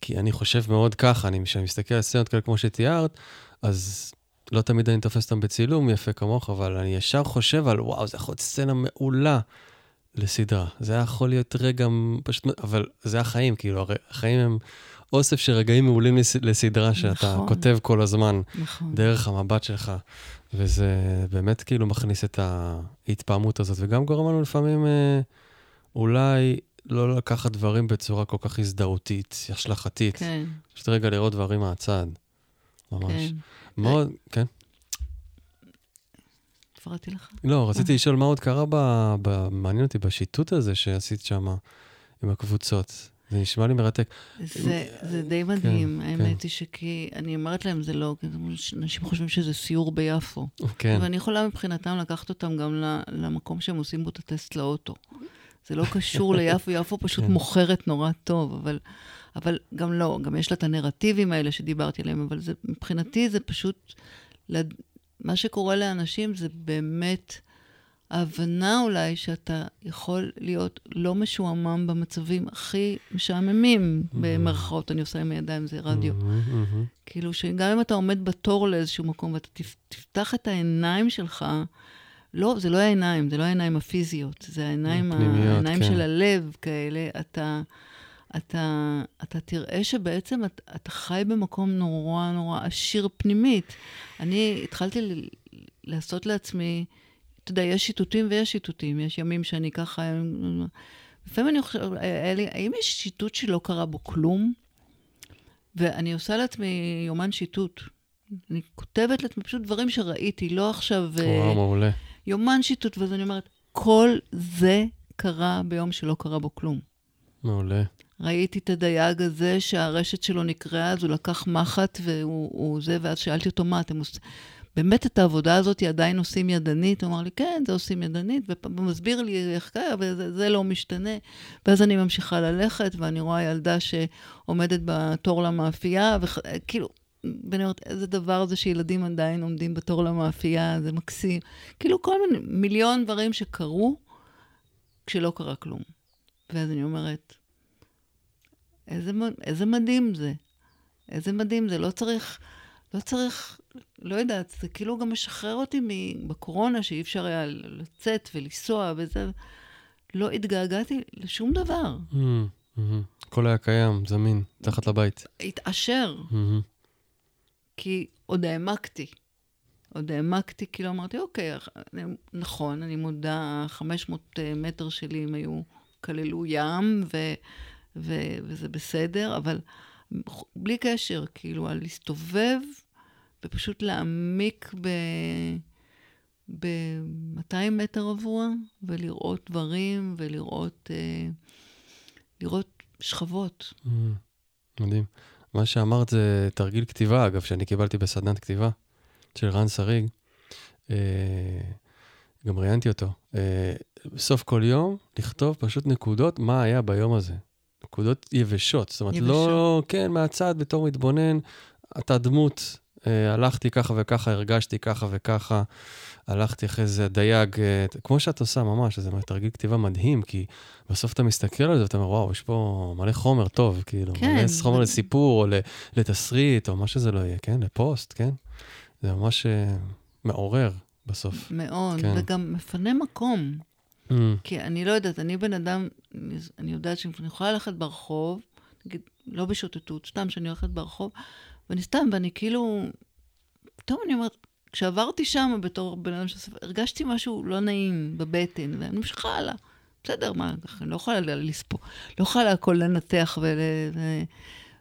כי אני חושב מאוד ככה, אני, כשאני מסתכל על סצנות כאלה כמו שתיארת, אז לא תמיד אני תופס אותם בצילום יפה כמוך, אבל אני ישר חושב על, וואו, זה יכול להיות סצנה מעולה לסדרה. זה היה יכול להיות רגע פשוט, אבל זה החיים, כאילו, החיים הם אוסף של רגעים מעולים לסדרה שאתה נכון. כותב כל הזמן, נכון. דרך המבט שלך. וזה באמת כאילו מכניס את ההתפעמות הזאת, וגם גורם לנו לפעמים אה, אולי לא לקחת דברים בצורה כל כך הזדהותית, השלכתית.
כן.
פשוט רגע לראות דברים מהצד. ממש. כן. מאוד, כן.
הפרעתי לך?
לא, רציתי לשאול מה עוד קרה, ב, מעניין אותי, בשיטוט הזה שעשית שם עם הקבוצות. זה נשמע לי מרתק.
זה, זה די מדהים, כן, האמת כן. היא שכי, אני אומרת להם, זה לא, אנשים חושבים שזה סיור ביפו.
כן.
ואני יכולה מבחינתם לקחת אותם גם למקום שהם עושים בו את הטסט לאוטו. זה לא קשור ליפו, יפו פשוט כן. מוכרת נורא טוב, אבל, אבל גם לא, גם יש לה את הנרטיבים האלה שדיברתי עליהם, אבל זה, מבחינתי זה פשוט, לד... מה שקורה לאנשים זה באמת ההבנה אולי שאתה יכול להיות לא משועמם במצבים הכי משעממים. במרכאות, אני עושה עם הידיים, זה רדיו. כאילו שגם אם אתה עומד בתור לאיזשהו מקום ואתה תפתח את העיניים שלך, לא, זה לא העיניים, זה לא העיניים הפיזיות, זה העיניים, הפנימיות, העיניים כן. של הלב כאלה. אתה, אתה, אתה תראה שבעצם אתה, אתה חי במקום נורא נורא עשיר פנימית. אני התחלתי ל- לעשות לעצמי, אתה יודע, יש שיטוטים ויש שיטוטים. יש ימים שאני ככה... לפעמים אני חושבת, האם יש שיטוט שלא קרה בו כלום? ואני עושה לעצמי יומן שיטוט. אני כותבת לעצמי פשוט דברים שראיתי, לא עכשיו...
אה, וואו, מעולה.
יומן שיטוט, ואז אני אומרת, כל זה קרה ביום שלא קרה בו כלום.
מעולה.
ראיתי את הדייג הזה שהרשת שלו נקרעה, אז הוא לקח מחט והוא זה, ואז שאלתי אותו, מה אתם עושים? באמת את העבודה הזאת עדיין עושים ידנית? הוא אמר לי, כן, זה עושים ידנית, ומסביר לי איך קרה, אבל זה לא משתנה. ואז אני ממשיכה ללכת, ואני רואה ילדה שעומדת בתור למאפייה, וכאילו, ואני אומרת, איזה דבר זה שילדים עדיין עומדים בתור למאפייה, זה מקסים. כאילו, כל מיני, מיליון דברים שקרו כשלא קרה כלום. ואז אני אומרת, איזה, איזה מדהים זה. איזה מדהים זה. לא צריך, לא צריך, לא יודעת, זה כאילו גם משחרר אותי בקורונה, שאי אפשר היה לצאת ולנסוע וזה. לא התגעגעתי לשום דבר. Mm,
hmm הכל היה קיים, זמין, תחת לבית.
התעשר. Mm-hmm. כי עוד העמקתי. עוד העמקתי, כאילו אמרתי, אוקיי, נכון, אני מודה, 500 אה, מטר שלי הם היו, כללו ים, ו, ו, וזה בסדר, אבל בלי קשר, כאילו, על להסתובב ופשוט להעמיק ב... ב-200 מטר רבוע, ולראות דברים, ולראות אה, לראות שכבות. Mm,
מדהים. מה שאמרת זה תרגיל כתיבה, אגב, שאני קיבלתי בסדנת כתיבה של רן שריג. אה, גם ראיינתי אותו. אה, בסוף כל יום, לכתוב פשוט נקודות, מה היה ביום הזה. נקודות יבשות. זאת אומרת, לא, יבשות. לא, כן, מהצד, בתור מתבונן, אתה דמות, אה, הלכתי ככה וככה, הרגשתי ככה וככה, הלכתי אחרי זה דייג, אה, כמו שאת עושה ממש, זה תרגיל כתיבה מדהים, כי בסוף אתה מסתכל על זה ואתה אומר, וואו, יש פה מלא חומר טוב, כאילו, כן. מלא חומר. לסיפור, או לתסריט, או מה שזה לא יהיה, כן? לפוסט, כן? זה ממש אה, מעורר בסוף.
מאוד, כן. וגם מפנה מקום. Mm. כי אני לא יודעת, אני בן אדם, אני יודעת שאני יכולה ללכת ברחוב, נגיד, לא בשוטטות, סתם שאני הולכת ברחוב, ואני סתם, ואני כאילו, פתאום אני אומרת, כשעברתי שם בתור בן אדם שספר, הרגשתי משהו לא נעים בבטן, ואני ממשיכה הלאה. בסדר, מה, אני לא יכולה לספור, לא יכולה הכל לנתח ול... ו...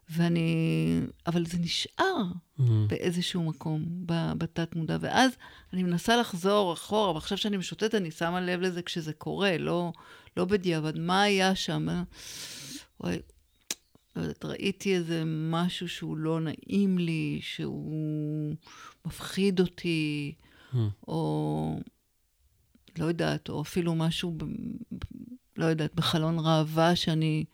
ואני... אבל זה נשאר mm-hmm. באיזשהו מקום, בתת מודע. ואז אני מנסה לחזור אחורה, ועכשיו שאני משוטטת, אני שמה לב לזה כשזה קורה, לא, לא בדיעבד. מה היה שם? וואי, לא יודעת, ראיתי איזה משהו שהוא לא נעים לי, שהוא מפחיד אותי, hmm. או לא יודעת, או אפילו משהו, ב, לא יודעת, בחלון ראווה שאני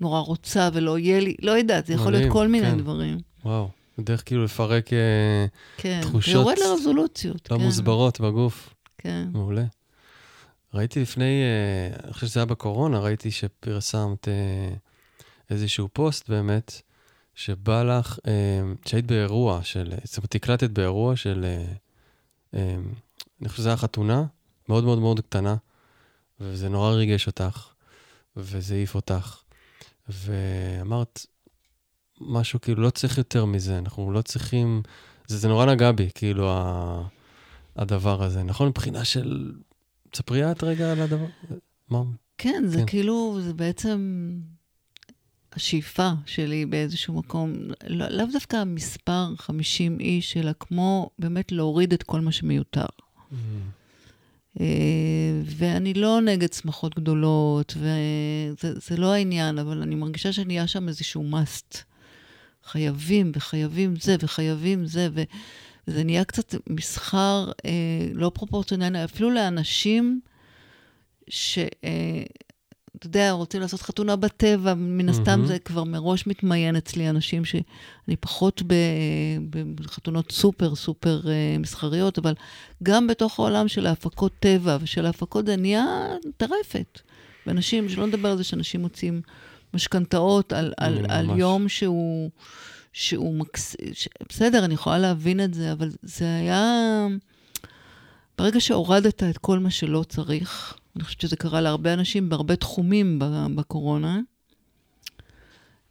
נורא רוצה ולא יהיה לי, לא יודעת, זה יכול מדהים, להיות כל מיני כן. דברים.
וואו, דרך כאילו לפרק אה,
כן,
תחושות...
כן, ויורד לרזולוציות,
לא
כן.
מוסברות בגוף.
כן.
מעולה. ראיתי לפני, אה, אני חושב שזה היה בקורונה, ראיתי שפרסמת... אה, איזשהו פוסט באמת, שבא לך, אה, שהיית באירוע של, זאת אומרת, הקלטת באירוע של, אה, אני חושב שזה היה חתונה מאוד מאוד מאוד קטנה, וזה נורא ריגש אותך, וזה העיף אותך. ואמרת משהו כאילו, לא צריך יותר מזה, אנחנו לא צריכים, זה, זה נורא נגע בי, כאילו, ה, הדבר הזה, נכון? מבחינה של, ספרי את רגע על הדבר, מה?
כן, זה כן. כאילו, זה בעצם... השאיפה שלי באיזשהו מקום, לא, לאו דווקא המספר 50 איש, אלא כמו באמת להוריד את כל מה שמיותר. Mm. ואני לא נגד שמחות גדולות, וזה לא העניין, אבל אני מרגישה שנהיה שם איזשהו must. חייבים, וחייבים זה, וחייבים זה, וזה נהיה קצת מסחר אה, לא פרופורציונלי, אפילו לאנשים ש... אה, אתה יודע, רוצים לעשות חתונה בטבע, מן הסתם mm-hmm. זה כבר מראש מתמיין אצלי, אנשים שאני פחות בחתונות סופר סופר uh, מסחריות, אבל גם בתוך העולם של ההפקות טבע ושל ההפקות זה נהיה טרפת. ואנשים, שלא נדבר על זה שאנשים מוצאים משכנתאות על, על, על יום שהוא, שהוא מקס... ש... בסדר, אני יכולה להבין את זה, אבל זה היה... ברגע שהורדת את כל מה שלא צריך, אני חושבת שזה קרה להרבה אנשים בהרבה תחומים בקורונה.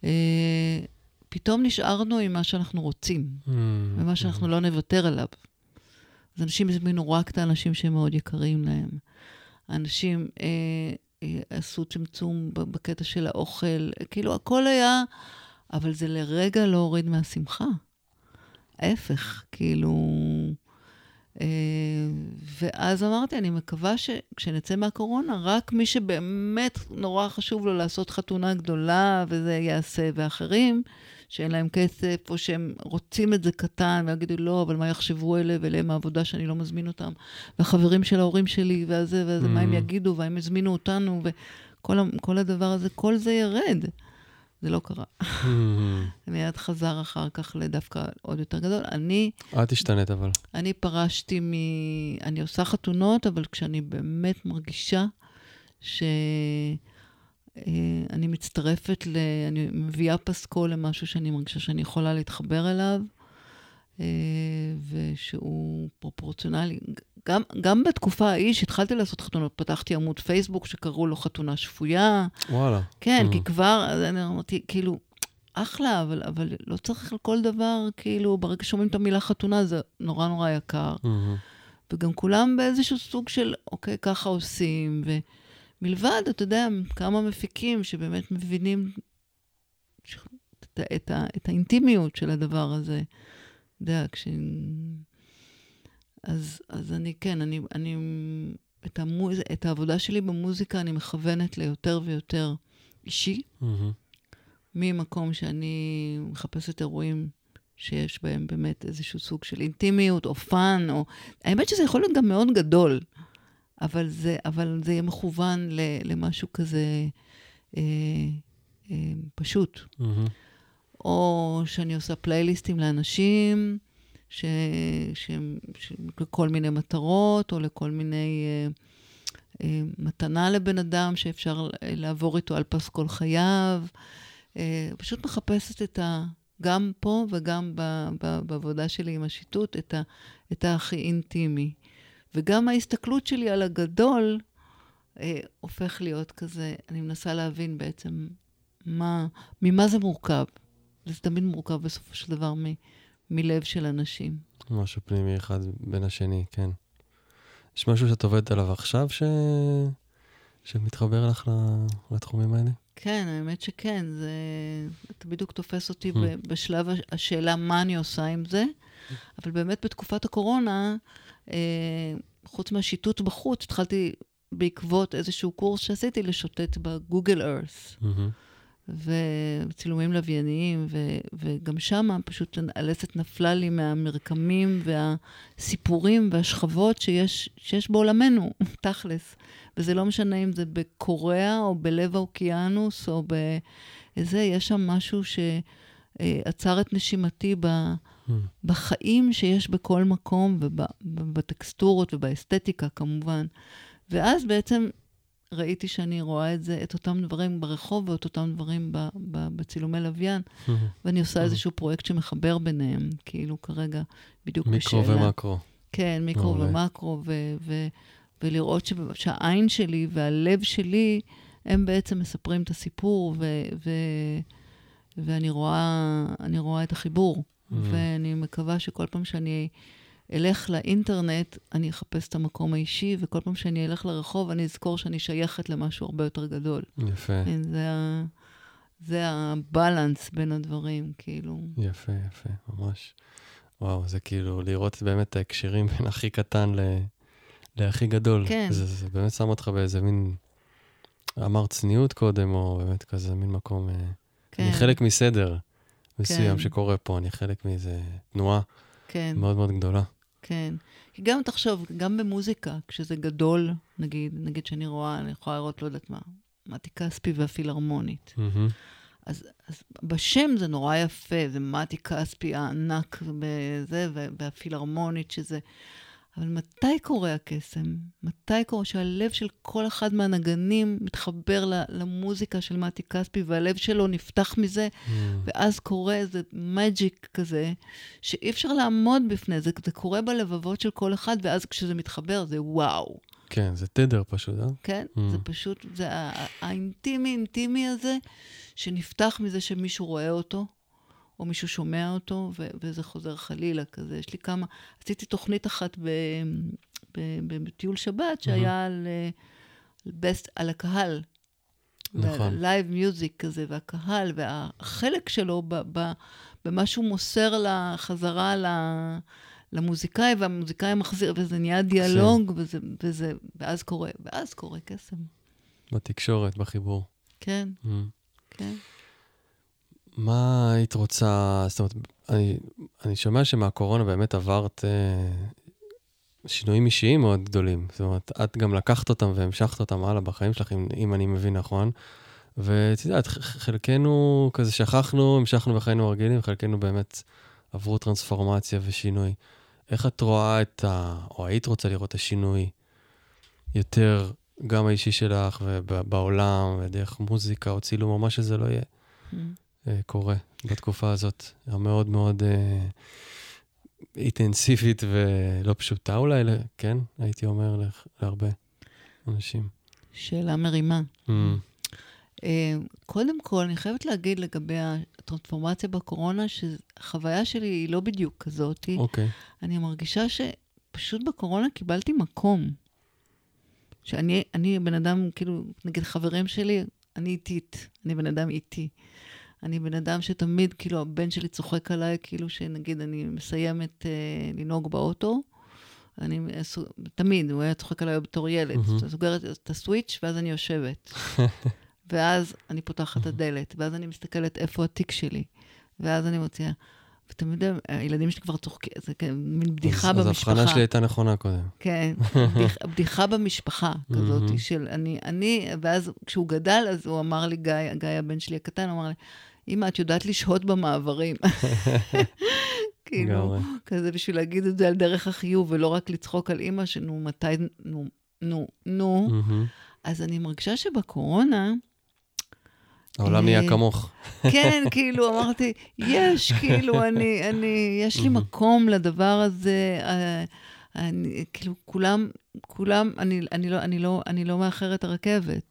אה, פתאום נשארנו עם מה שאנחנו רוצים, mm, ומה שאנחנו mm. לא נוותר עליו. אז אנשים הזמינו רק את האנשים שהם מאוד יקרים להם. אנשים אה, אה, עשו צמצום בקטע של האוכל, כאילו הכל היה, אבל זה לרגע לא הוריד מהשמחה. ההפך, כאילו... אה, ואז אמרתי, אני מקווה שכשנצא מהקורונה, רק מי שבאמת נורא חשוב לו לעשות חתונה גדולה, וזה יעשה, ואחרים, שאין להם כסף, או שהם רוצים את זה קטן, ויגידו, לא, אבל מה יחשבו אלה, ואלה הם העבודה שאני לא מזמין אותם, והחברים של ההורים שלי, והזה, והזה, mm-hmm. מה הם mm. יגידו, והם יזמינו אותנו, וכל הדבר הזה, כל זה ירד. זה לא קרה. Mm-hmm. מיד חזר אחר כך לדווקא עוד יותר גדול. אני...
את השתנית אבל.
אני פרשתי מ... אני עושה חתונות, אבל כשאני באמת מרגישה ש... אה, אני מצטרפת ל... אני מביאה פסקול למשהו שאני מרגישה שאני יכולה להתחבר אליו, אה, ושהוא פרופורציונלי. גם, גם בתקופה ההיא שהתחלתי לעשות חתונות, פתחתי עמוד פייסבוק שקראו לו חתונה שפויה.
וואלה.
כן, mm. כי כבר, אז אני אמרתי, כאילו, אחלה, אבל, אבל לא צריך על כל דבר, כאילו, ברגע ששומעים את המילה חתונה, זה נורא נורא יקר. Mm-hmm. וגם כולם באיזשהו סוג של, אוקיי, ככה עושים, ומלבד, אתה יודע, כמה מפיקים שבאמת מבינים את, את, את האינטימיות של הדבר הזה. אתה יודע, כש... אז, אז אני, כן, אני, אני את, המוז... את העבודה שלי במוזיקה אני מכוונת ליותר ויותר אישי, mm-hmm. ממקום שאני מחפשת אירועים שיש בהם באמת איזשהו סוג של אינטימיות או fun, או... האמת שזה יכול להיות גם מאוד גדול, אבל זה, אבל זה יהיה מכוון ל, למשהו כזה אה, אה, פשוט. Mm-hmm. או שאני עושה פלייליסטים לאנשים, ש... ש... ש... לכל מיני מטרות, או לכל מיני אה, אה, מתנה לבן אדם שאפשר לעבור איתו על פס כל חייו. אה, פשוט מחפשת את ה... גם פה וגם ב... ב... בעבודה שלי עם השיטוט, את, ה... את הכי אינטימי. וגם ההסתכלות שלי על הגדול אה, הופך להיות כזה, אני מנסה להבין בעצם מה, ממה זה מורכב. זה תמיד מורכב בסופו של דבר מ... מלב של אנשים.
משהו פנימי אחד בין השני, כן. יש משהו שאת עובדת עליו עכשיו ש... שמתחבר לך לתחומים האלה?
כן, האמת שכן. זה... אתה בדיוק תופס אותי hmm. בשלב השאלה מה אני עושה עם זה, אבל באמת בתקופת הקורונה, אה, חוץ מהשיטוט בחוץ, התחלתי בעקבות איזשהו קורס שעשיתי לשוטט בגוגל ארת'. Mm-hmm. וצילומים לווייניים, ו, וגם שם פשוט הלסת נפלה לי מהמרקמים והסיפורים והשכבות שיש, שיש בעולמנו, תכלס. וזה לא משנה אם זה בקוריאה או בלב האוקיינוס או באיזה, יש שם משהו שעצר את נשימתי ב... Hmm. בחיים שיש בכל מקום ובטקסטורות ובאסתטיקה כמובן. ואז בעצם ראיתי שאני רואה את זה, את אותם דברים ברחוב ואת אותם דברים ב, ב, בצילומי לוויין, ואני עושה איזשהו פרויקט שמחבר ביניהם, כאילו כרגע בדיוק
מיקרו בשאלה. מיקרו ומקרו.
כן, מיקרו ומקרו, ו, ו, ולראות ש, שהעין שלי והלב שלי, הם בעצם מספרים את הסיפור, ו, ו, ואני רואה, רואה את החיבור. ואני מקווה שכל פעם שאני... אלך לאינטרנט, אני אחפש את המקום האישי, וכל פעם שאני אלך לרחוב, אני אזכור שאני שייכת למשהו הרבה יותר גדול.
יפה.
כן, זה. זה הבלנס בין הדברים, כאילו.
יפה, יפה, ממש. וואו, זה כאילו לראות באמת את ההקשרים בין הכי קטן ל... להכי גדול.
כן.
זה, זה באמת שם אותך באיזה מין... אמרת צניעות קודם, או באמת כזה מין מקום... אה, כן. אני חלק מסדר מסוים כן. שקורה פה, אני חלק מאיזה תנועה כן. מאוד מאוד גדולה.
כן. כי גם תחשוב, גם במוזיקה, כשזה גדול, נגיד, נגיד שאני רואה, אני יכולה לראות, לא יודעת מה, מתי כספי והפילהרמונית. Mm-hmm. אז, אז בשם זה נורא יפה, זה מתי כספי הענק בזה, והפילהרמונית שזה... אבל מתי קורה הקסם? מתי קורה שהלב של כל אחד מהנגנים מתחבר למוזיקה של מתי כספי, והלב שלו נפתח מזה, mm. ואז קורה איזה מג'יק כזה, שאי אפשר לעמוד בפני זה, זה קורה בלבבות של כל אחד, ואז כשזה מתחבר זה וואו.
כן, זה תדר פשוט, אה?
כן, mm. זה פשוט, זה האינטימי-אינטימי הזה, שנפתח מזה שמישהו רואה אותו, או מישהו שומע אותו, ו- וזה חוזר חלילה כזה. יש לי כמה... עשיתי תוכנית אחת בטיול שבת, שהיה על, בסט, על הקהל.
נכון.
live music כזה, והקהל, והחלק שלו ב- ב- במה שהוא מוסר לחזרה ל... למוזיקאי, והמוזיקאי מחזיר, וזה נהיה דיאלוג, וזה, וזה, ואז קורה, ואז קורה קסם.
בתקשורת, בחיבור.
כן, mm. כן.
מה היית רוצה, זאת אומרת, אני, אני שומע שמהקורונה באמת עברת אה, שינויים אישיים מאוד גדולים. זאת אומרת, את גם לקחת אותם והמשכת אותם הלאה בחיים שלך, אם, אם אני מבין נכון. ואת יודעת, חלקנו כזה שכחנו, המשכנו בחיינו הרגילים, חלקנו באמת עברו טרנספורמציה ושינוי. איך את רואה את ה... או היית רוצה לראות את השינוי יותר, גם האישי שלך ובעולם, ודרך מוזיקה או צילום או מה שזה לא יהיה, mm. אה, קורה בתקופה הזאת, המאוד מאוד אה, אינטנסיבית ולא פשוטה אולי, כן, הייתי אומר להרבה אנשים.
שאלה מרימה. Mm. אה, קודם כל, אני חייבת להגיד לגבי הטרנספורמציה בקורונה, שהחוויה שלי היא לא בדיוק כזאת.
אוקיי.
אני מרגישה שפשוט בקורונה קיבלתי מקום. שאני בן אדם, כאילו, נגיד חברים שלי, אני איטית, אני בן אדם איטי. אני בן אדם שתמיד, כאילו, הבן שלי צוחק עליי, כאילו שנגיד אני מסיימת אה, לנהוג באוטו. אני, תמיד, הוא היה צוחק עליי בתור ילד. Mm-hmm. סוגרת את הסוויץ', ואז אני יושבת. ואז אני פותחת את הדלת, ואז אני מסתכלת איפה התיק שלי, ואז אני מוציאה. יודעים, הילדים שלי כבר צוחקים, זה מין בדיחה אז, במשפחה.
אז ההבחנה שלי הייתה נכונה קודם.
כן, בדיח, בדיחה במשפחה כזאת של אני, אני, ואז כשהוא גדל, אז הוא אמר לי, גיא, גיא הבן שלי הקטן, אמר לי, אמא, את יודעת לשהות במעברים. כאילו, כזה בשביל להגיד את זה על דרך החיוב, ולא רק לצחוק על אמא, שנו, מתי, נו, נו, נו. אז אני מרגישה שבקורונה,
העולם נהיה אה, כמוך.
כן, כאילו, אמרתי, יש, כאילו, אני, אני, יש לי מקום לדבר הזה. אה, אני, כאילו, כולם, כולם, אני, אני, לא, אני, לא, אני לא מאחרת הרכבת.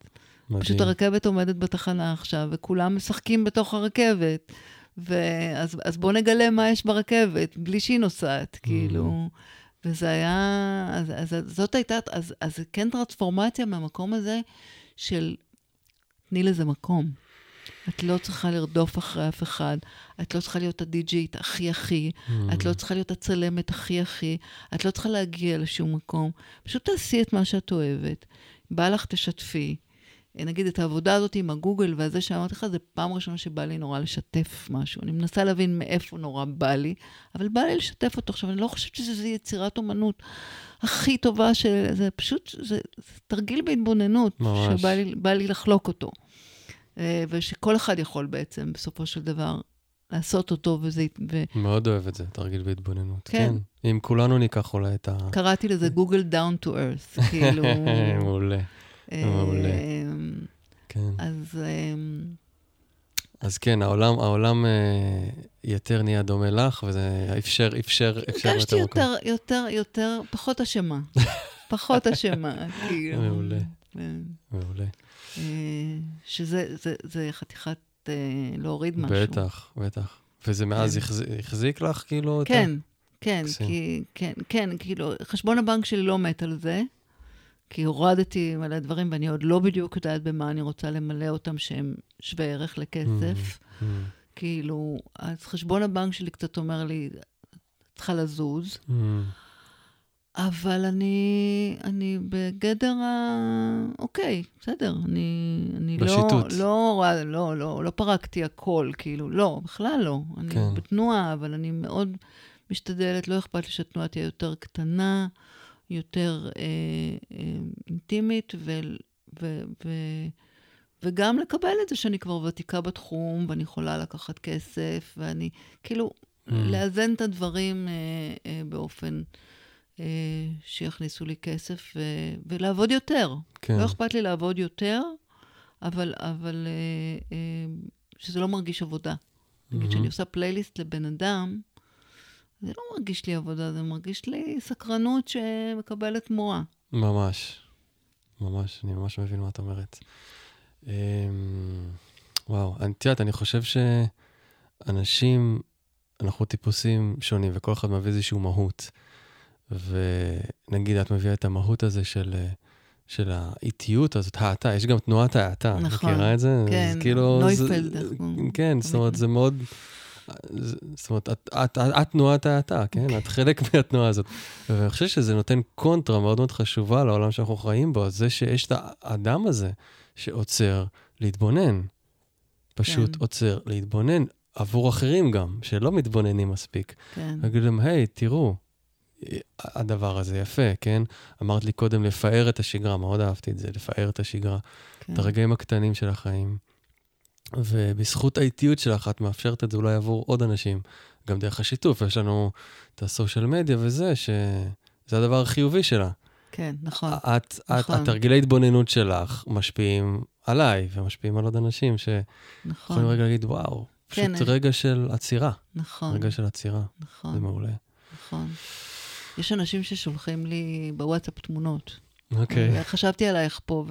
מדהים. פשוט הרכבת עומדת בתחנה עכשיו, וכולם משחקים בתוך הרכבת. ואז אז בואו נגלה מה יש ברכבת, בלי שהיא נוסעת, כאילו. וזה היה, אז, אז זאת הייתה, אז, אז כן טרנספורמציה מהמקום הזה של תני לזה מקום. את לא צריכה לרדוף אחרי אף אחד, את לא צריכה להיות הדי-ג'יית הכי הכי, mm. את לא צריכה להיות הצלמת הכי הכי, את לא צריכה להגיע לשום מקום. פשוט תעשי את מה שאת אוהבת. בא לך, תשתפי. נגיד את העבודה הזאת עם הגוגל והזה שאמרתי לך, זה פעם ראשונה שבא לי נורא לשתף משהו. אני מנסה להבין מאיפה נורא בא לי, אבל בא לי לשתף אותו. עכשיו, אני לא חושבת שזו יצירת אומנות הכי טובה, שזה פשוט, זה, זה תרגיל בהתבוננות, ממש. שבא לי, לי לחלוק אותו. אה, ושכל אחד יכול בעצם, בסופו של דבר, לעשות אותו, וזה... ו...
מאוד אוהב את זה, תרגיל בהתבוננות. כן. כן. אם כולנו ניקח אולי את ה...
קראתי לזה גוגל down to earth, כאילו...
מעולה, מעולה.
כן. אז... אה,
אז כן, העולם, העולם יותר נהיה דומה לך, וזה אפשר, אפשר, אפשר
יותר מקום. הרגשתי יותר, יותר, יותר, פחות אשמה. פחות אשמה, כאילו.
מעולה. מעולה.
אה, שזה זה, זה חתיכת אה, להוריד משהו.
בטח, בטח. וזה מאז כן. החזיק לך, כאילו?
כן, כן, כי, כן, כן, כאילו, חשבון הבנק שלי לא מת על זה, כי הורדתי מלא דברים, ואני עוד לא בדיוק יודעת במה אני רוצה למלא אותם שהם שווי ערך לכסף. Mm, mm. כאילו, אז חשבון הבנק שלי קצת אומר לי, צריכה לזוז. Mm. אבל אני, אני בגדר ה... אוקיי, בסדר, אני, אני
בשיטוט.
לא, לא, לא, לא, לא פרקתי הכל, כאילו, לא, בכלל לא. אני כן. בתנועה, אבל אני מאוד משתדלת, לא אכפת לי שהתנועה תהיה יותר קטנה, יותר אה, אה, אינטימית, ו, ו, ו, וגם לקבל את זה שאני כבר ותיקה בתחום, ואני יכולה לקחת כסף, ואני, כאילו, mm. לאזן את הדברים אה, אה, באופן... אה, שיכניסו לי כסף ו... ולעבוד יותר. כן. לא אכפת לי לעבוד יותר, אבל, אבל אה, אה, שזה לא מרגיש עבודה. Mm-hmm. נגיד, כשאני עושה פלייליסט לבן אדם, זה לא מרגיש לי עבודה, זה מרגיש לי סקרנות שמקבלת תמורה.
ממש. ממש, אני ממש מבין מה את אומרת. אמ, וואו, את יודעת, אני חושב ש... אנשים, אנחנו טיפוסים שונים, וכל אחד מביא איזושהי מהות. ונגיד, את מביאה את המהות הזה של... של האיטיות הזאת, האטה, יש גם תנועת האטה,
נכון,
מכירה את זה?
כן,
זה כאילו,
נויפלד.
זה,
אנחנו-
כן, זאת אומרת, זה מאוד... זאת אומרת, את, את, את, את תנועת האטה, כן? את חלק מהתנועה הזאת. ואני חושב שזה נותן קונטרה מאוד מאוד חשובה לעולם שאנחנו חיים בו, זה שיש את האדם הזה שעוצר להתבונן. פשוט
כן.
עוצר להתבונן עבור אחרים גם, שלא מתבוננים מספיק.
כן,
להגיד להם, היי, תראו, הדבר הזה יפה, כן? אמרת לי קודם לפאר את השגרה, מאוד אהבתי את זה, לפאר את השגרה,
כן.
את הרגעים הקטנים של החיים. ובזכות האיטיות שלך, את מאפשרת את זה אולי עבור עוד אנשים, גם דרך השיתוף. יש לנו את הסושיאל מדיה וזה, שזה הדבר החיובי שלה.
כן, נכון.
את, את,
נכון.
התרגילי התבוננות שלך משפיעים עליי ומשפיעים על עוד אנשים שיכולים
נכון,
רגע להגיד, וואו, פשוט
כן,
רגע של עצירה.
נכון,
רגע של עצירה, זה
נכון,
מעולה.
נכון. יש אנשים ששולחים לי בוואטסאפ תמונות.
אוקיי.
חשבתי עלייך פה,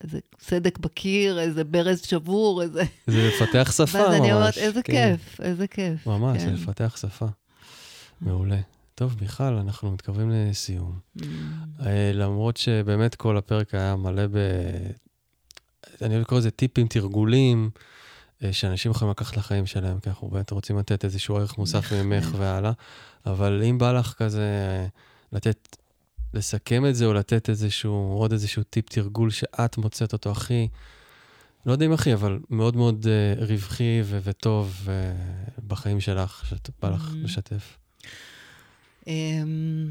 ואיזה סדק בקיר, איזה ברז שבור, איזה...
זה לפתח שפה ממש.
ואז אני אומרת, איזה
כן.
כיף, איזה כיף.
ממש, זה
כן.
לפתח שפה. מעולה. טוב, מיכל, אנחנו מתקרבים לסיום.
Mm,
אה, למרות שבאמת כל הפרק היה מלא ב... אני אוהב לקרוא לזה טיפים, תרגולים, אה, שאנשים יכולים לקחת לחיים שלהם, כי אנחנו באמת רוצים לתת איזשהו ערך מוסף
בהחלט.
ממך והלאה. אבל אם בא לך כזה אה, לתת, לסכם את זה, או לתת איזשהו, עוד איזשהו טיפ תרגול שאת מוצאת אותו הכי, לא יודע אם הכי, אבל מאוד מאוד אה, רווחי ו- וטוב אה, בחיים שלך, שבא לך
Mm.
לשתף.
אמ,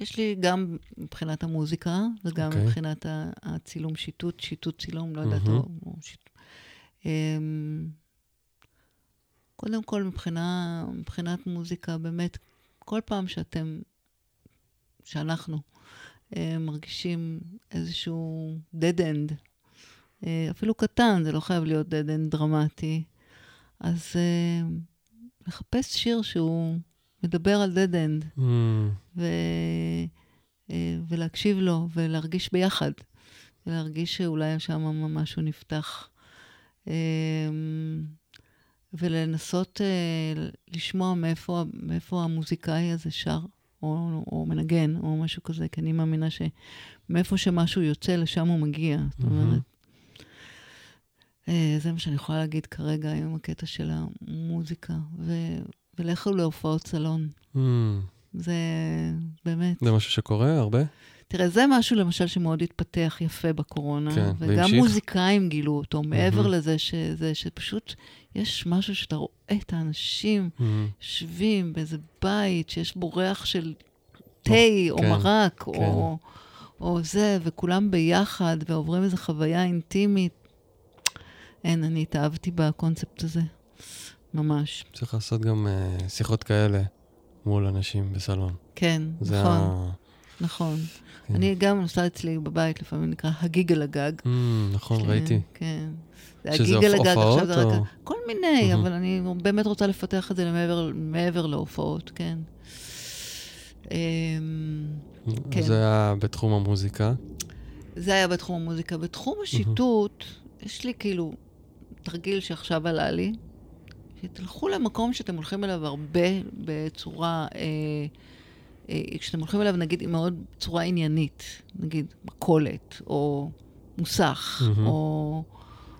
יש לי גם מבחינת המוזיקה, וגם
אוקיי.
מבחינת הצילום שיטוט, שיטוט צילום, לא יודעת,
מהמם.
או- אמ, קודם כל, מבחינה, מבחינת מוזיקה, באמת, כל פעם שאתם, שאנחנו אה, מרגישים איזשהו dead end, אה, אפילו קטן, זה לא חייב להיות dead end דרמטי, אז אה, לחפש שיר שהוא מדבר על dead end,
Mm,
ו... אה, ולהקשיב לו, ולהרגיש ביחד, ולהרגיש שאולי שם משהו נפתח. אה, ולנסות אה, לשמוע מאיפה, מאיפה המוזיקאי הזה שר, או, או מנגן, או משהו כזה, כי אני מאמינה שמאיפה שמשהו יוצא, לשם הוא מגיע. זאת
מהמם.
אומרת, אה, זה מה שאני יכולה להגיד כרגע עם הקטע של המוזיקה. ו... ולכו להופעות סלון.
mm.
זה באמת...
זה משהו שקורה הרבה?
תראה, זה משהו למשל שמאוד התפתח יפה בקורונה.
כן,
וגם
והמשיך?
מוזיקאים גילו אותו, מעבר
מהמם.
לזה שזה, שפשוט יש משהו שאתה רואה את האנשים
Mm,
יושבים באיזה בית שיש בו ריח של תה, או
כן,
מרק,
כן.
או, או זה, וכולם ביחד, ועוברים איזו חוויה אינטימית. אין, אני התאהבתי בקונספט הזה, ממש.
צריך לעשות גם uh, שיחות כאלה מול אנשים בסלון.
כן,
זה
נכון,
ה...
נכון.
כן.
אני גם נוסעת אצלי בבית, לפעמים נקרא הגיג על הגג.
Mm, נכון,
כן,
ראיתי.
כן. זה
שזה
הגיג על הגג, עכשיו זה רק...
או-
כל מיני,
מהמם.
אבל אני באמת רוצה לפתח את זה למעבר, מעבר להופעות, כן. אמ, כן.
זה היה בתחום המוזיקה.
זה היה בתחום המוזיקה. בתחום השיטוט, יש לי כאילו תרגיל שעכשיו עלה לי, שתלכו למקום שאתם הולכים אליו הרבה בצורה, אה, כשאתם הולכים אליו, נגיד, מאוד צורה עניינית, נגיד מכולת, או מוסך,
מהמם.
או...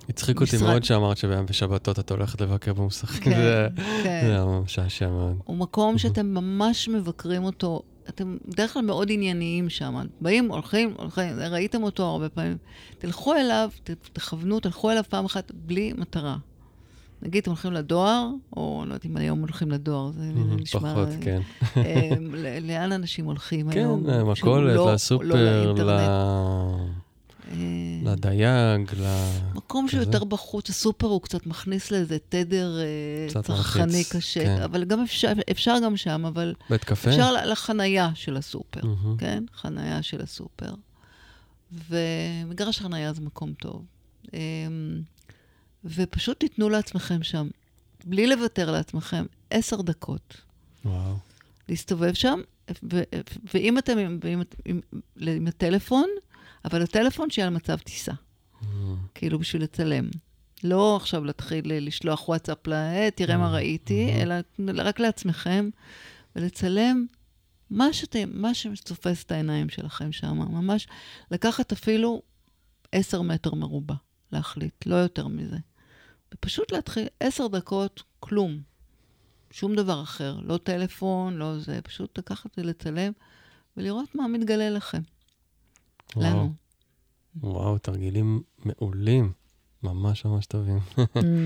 הצחיק אותי
משרד-
מאוד שאמרת שבשבתות את הולכת לבקר במוסכים.
כן,
זה
כן.
זה היה משעשע מאוד.
הוא מקום שאתם ממש מבקרים אותו. אתם בדרך כלל מאוד ענייניים שם. באים, הולכים, הולכים, ראיתם אותו הרבה פעמים. תלכו אליו, תכוונו, תלכו אליו פעם אחת בלי מטרה. נגיד, אתם הולכים לדואר, או לא יודעת אם היום הולכים לדואר, זה נשמע...
פחות, כן.
אה, לאן אנשים הולכים
כן,
היום? שהוא
למכולת,
לא-
לסופר,
לא
ל-.
אה,
לדייג, ל...
מקום שהוא. יותר בחוץ, הסופר הוא קצת מכניס לאיזה תדר אה, צרכני קשה,
כן.
אבל גם אפשר, אפשר גם שם, אבל
בית קפה?
אפשר לחנייה של הסופר. כן? חנייה של הסופר. ומגרש חנייה זה מקום טוב. ופשוט תיתנו לעצמכם שם, בלי לוותר לעצמכם, עשר דקות.
וואו.
להסתובב שם, ו- ואם אתם עם, עם, עם, עם הטלפון, אבל הטלפון שיהיה על מצב טיסה,
מהמם.
כאילו בשביל לצלם. לא עכשיו להתחיל לשלוח וואטסאפ ל... תראה מה ראיתי, אלא רק לעצמכם, ולצלם מה, שאתם, מה שתופס את העיניים שלכם שם. ממש לקחת אפילו עשר מטר מרובע, להחליט, לא יותר מזה. ופשוט להתחיל עשר דקות, כלום. שום דבר אחר, לא טלפון, לא זה, פשוט לקחת ולצלם ולראות מה מתגלה לכם. וואו. לנו.
וואו, תרגילים מעולים, ממש ממש טובים.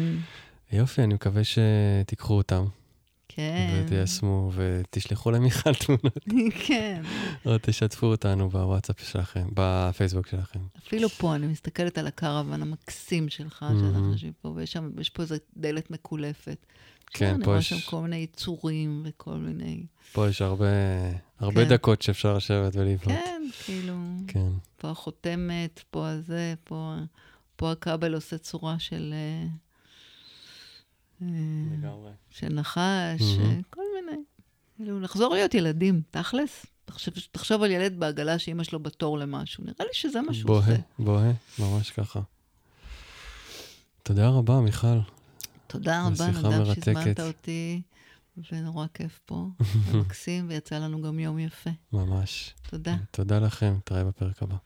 יופי, אני מקווה שתיקחו אותם.
כן.
ותיישמו ותשלחו למיכל תמונות.
כן.
או תשתפו אותנו בוואטסאפ שלכם, בפייסבוק שלכם.
אפילו פה, אני מסתכלת על הקרוון המקסים שלך, שאנחנו יושבים פה, ויש פה איזו דלת מקולפת.
כן, פה יש...
אני רואה שם כל מיני יצורים וכל מיני...
פה יש הרבה, הרבה כן. דקות שאפשר לשבת ולבנות.
כן, כאילו...
כן.
פה החותמת, פה הזה, פה, פה הכבל עושה צורה של... אה,
לגמרי.
של נחש, mm-hmm. כל מיני. כאילו, נחזור להיות ילדים, תכלס. תחשוב, תחשוב על ילד בעגלה שאימא שלו בתור למשהו, נראה לי שזה מה שהוא עושה.
בוהה, בוהה, ממש ככה. תודה רבה, מיכל.
תודה רבה, נדב, שהזמנת אותי, ונורא כיף פה, מקסים, ויצא לנו גם יום יפה.
ממש.
תודה.
תודה לכם, נתראה בפרק הבא.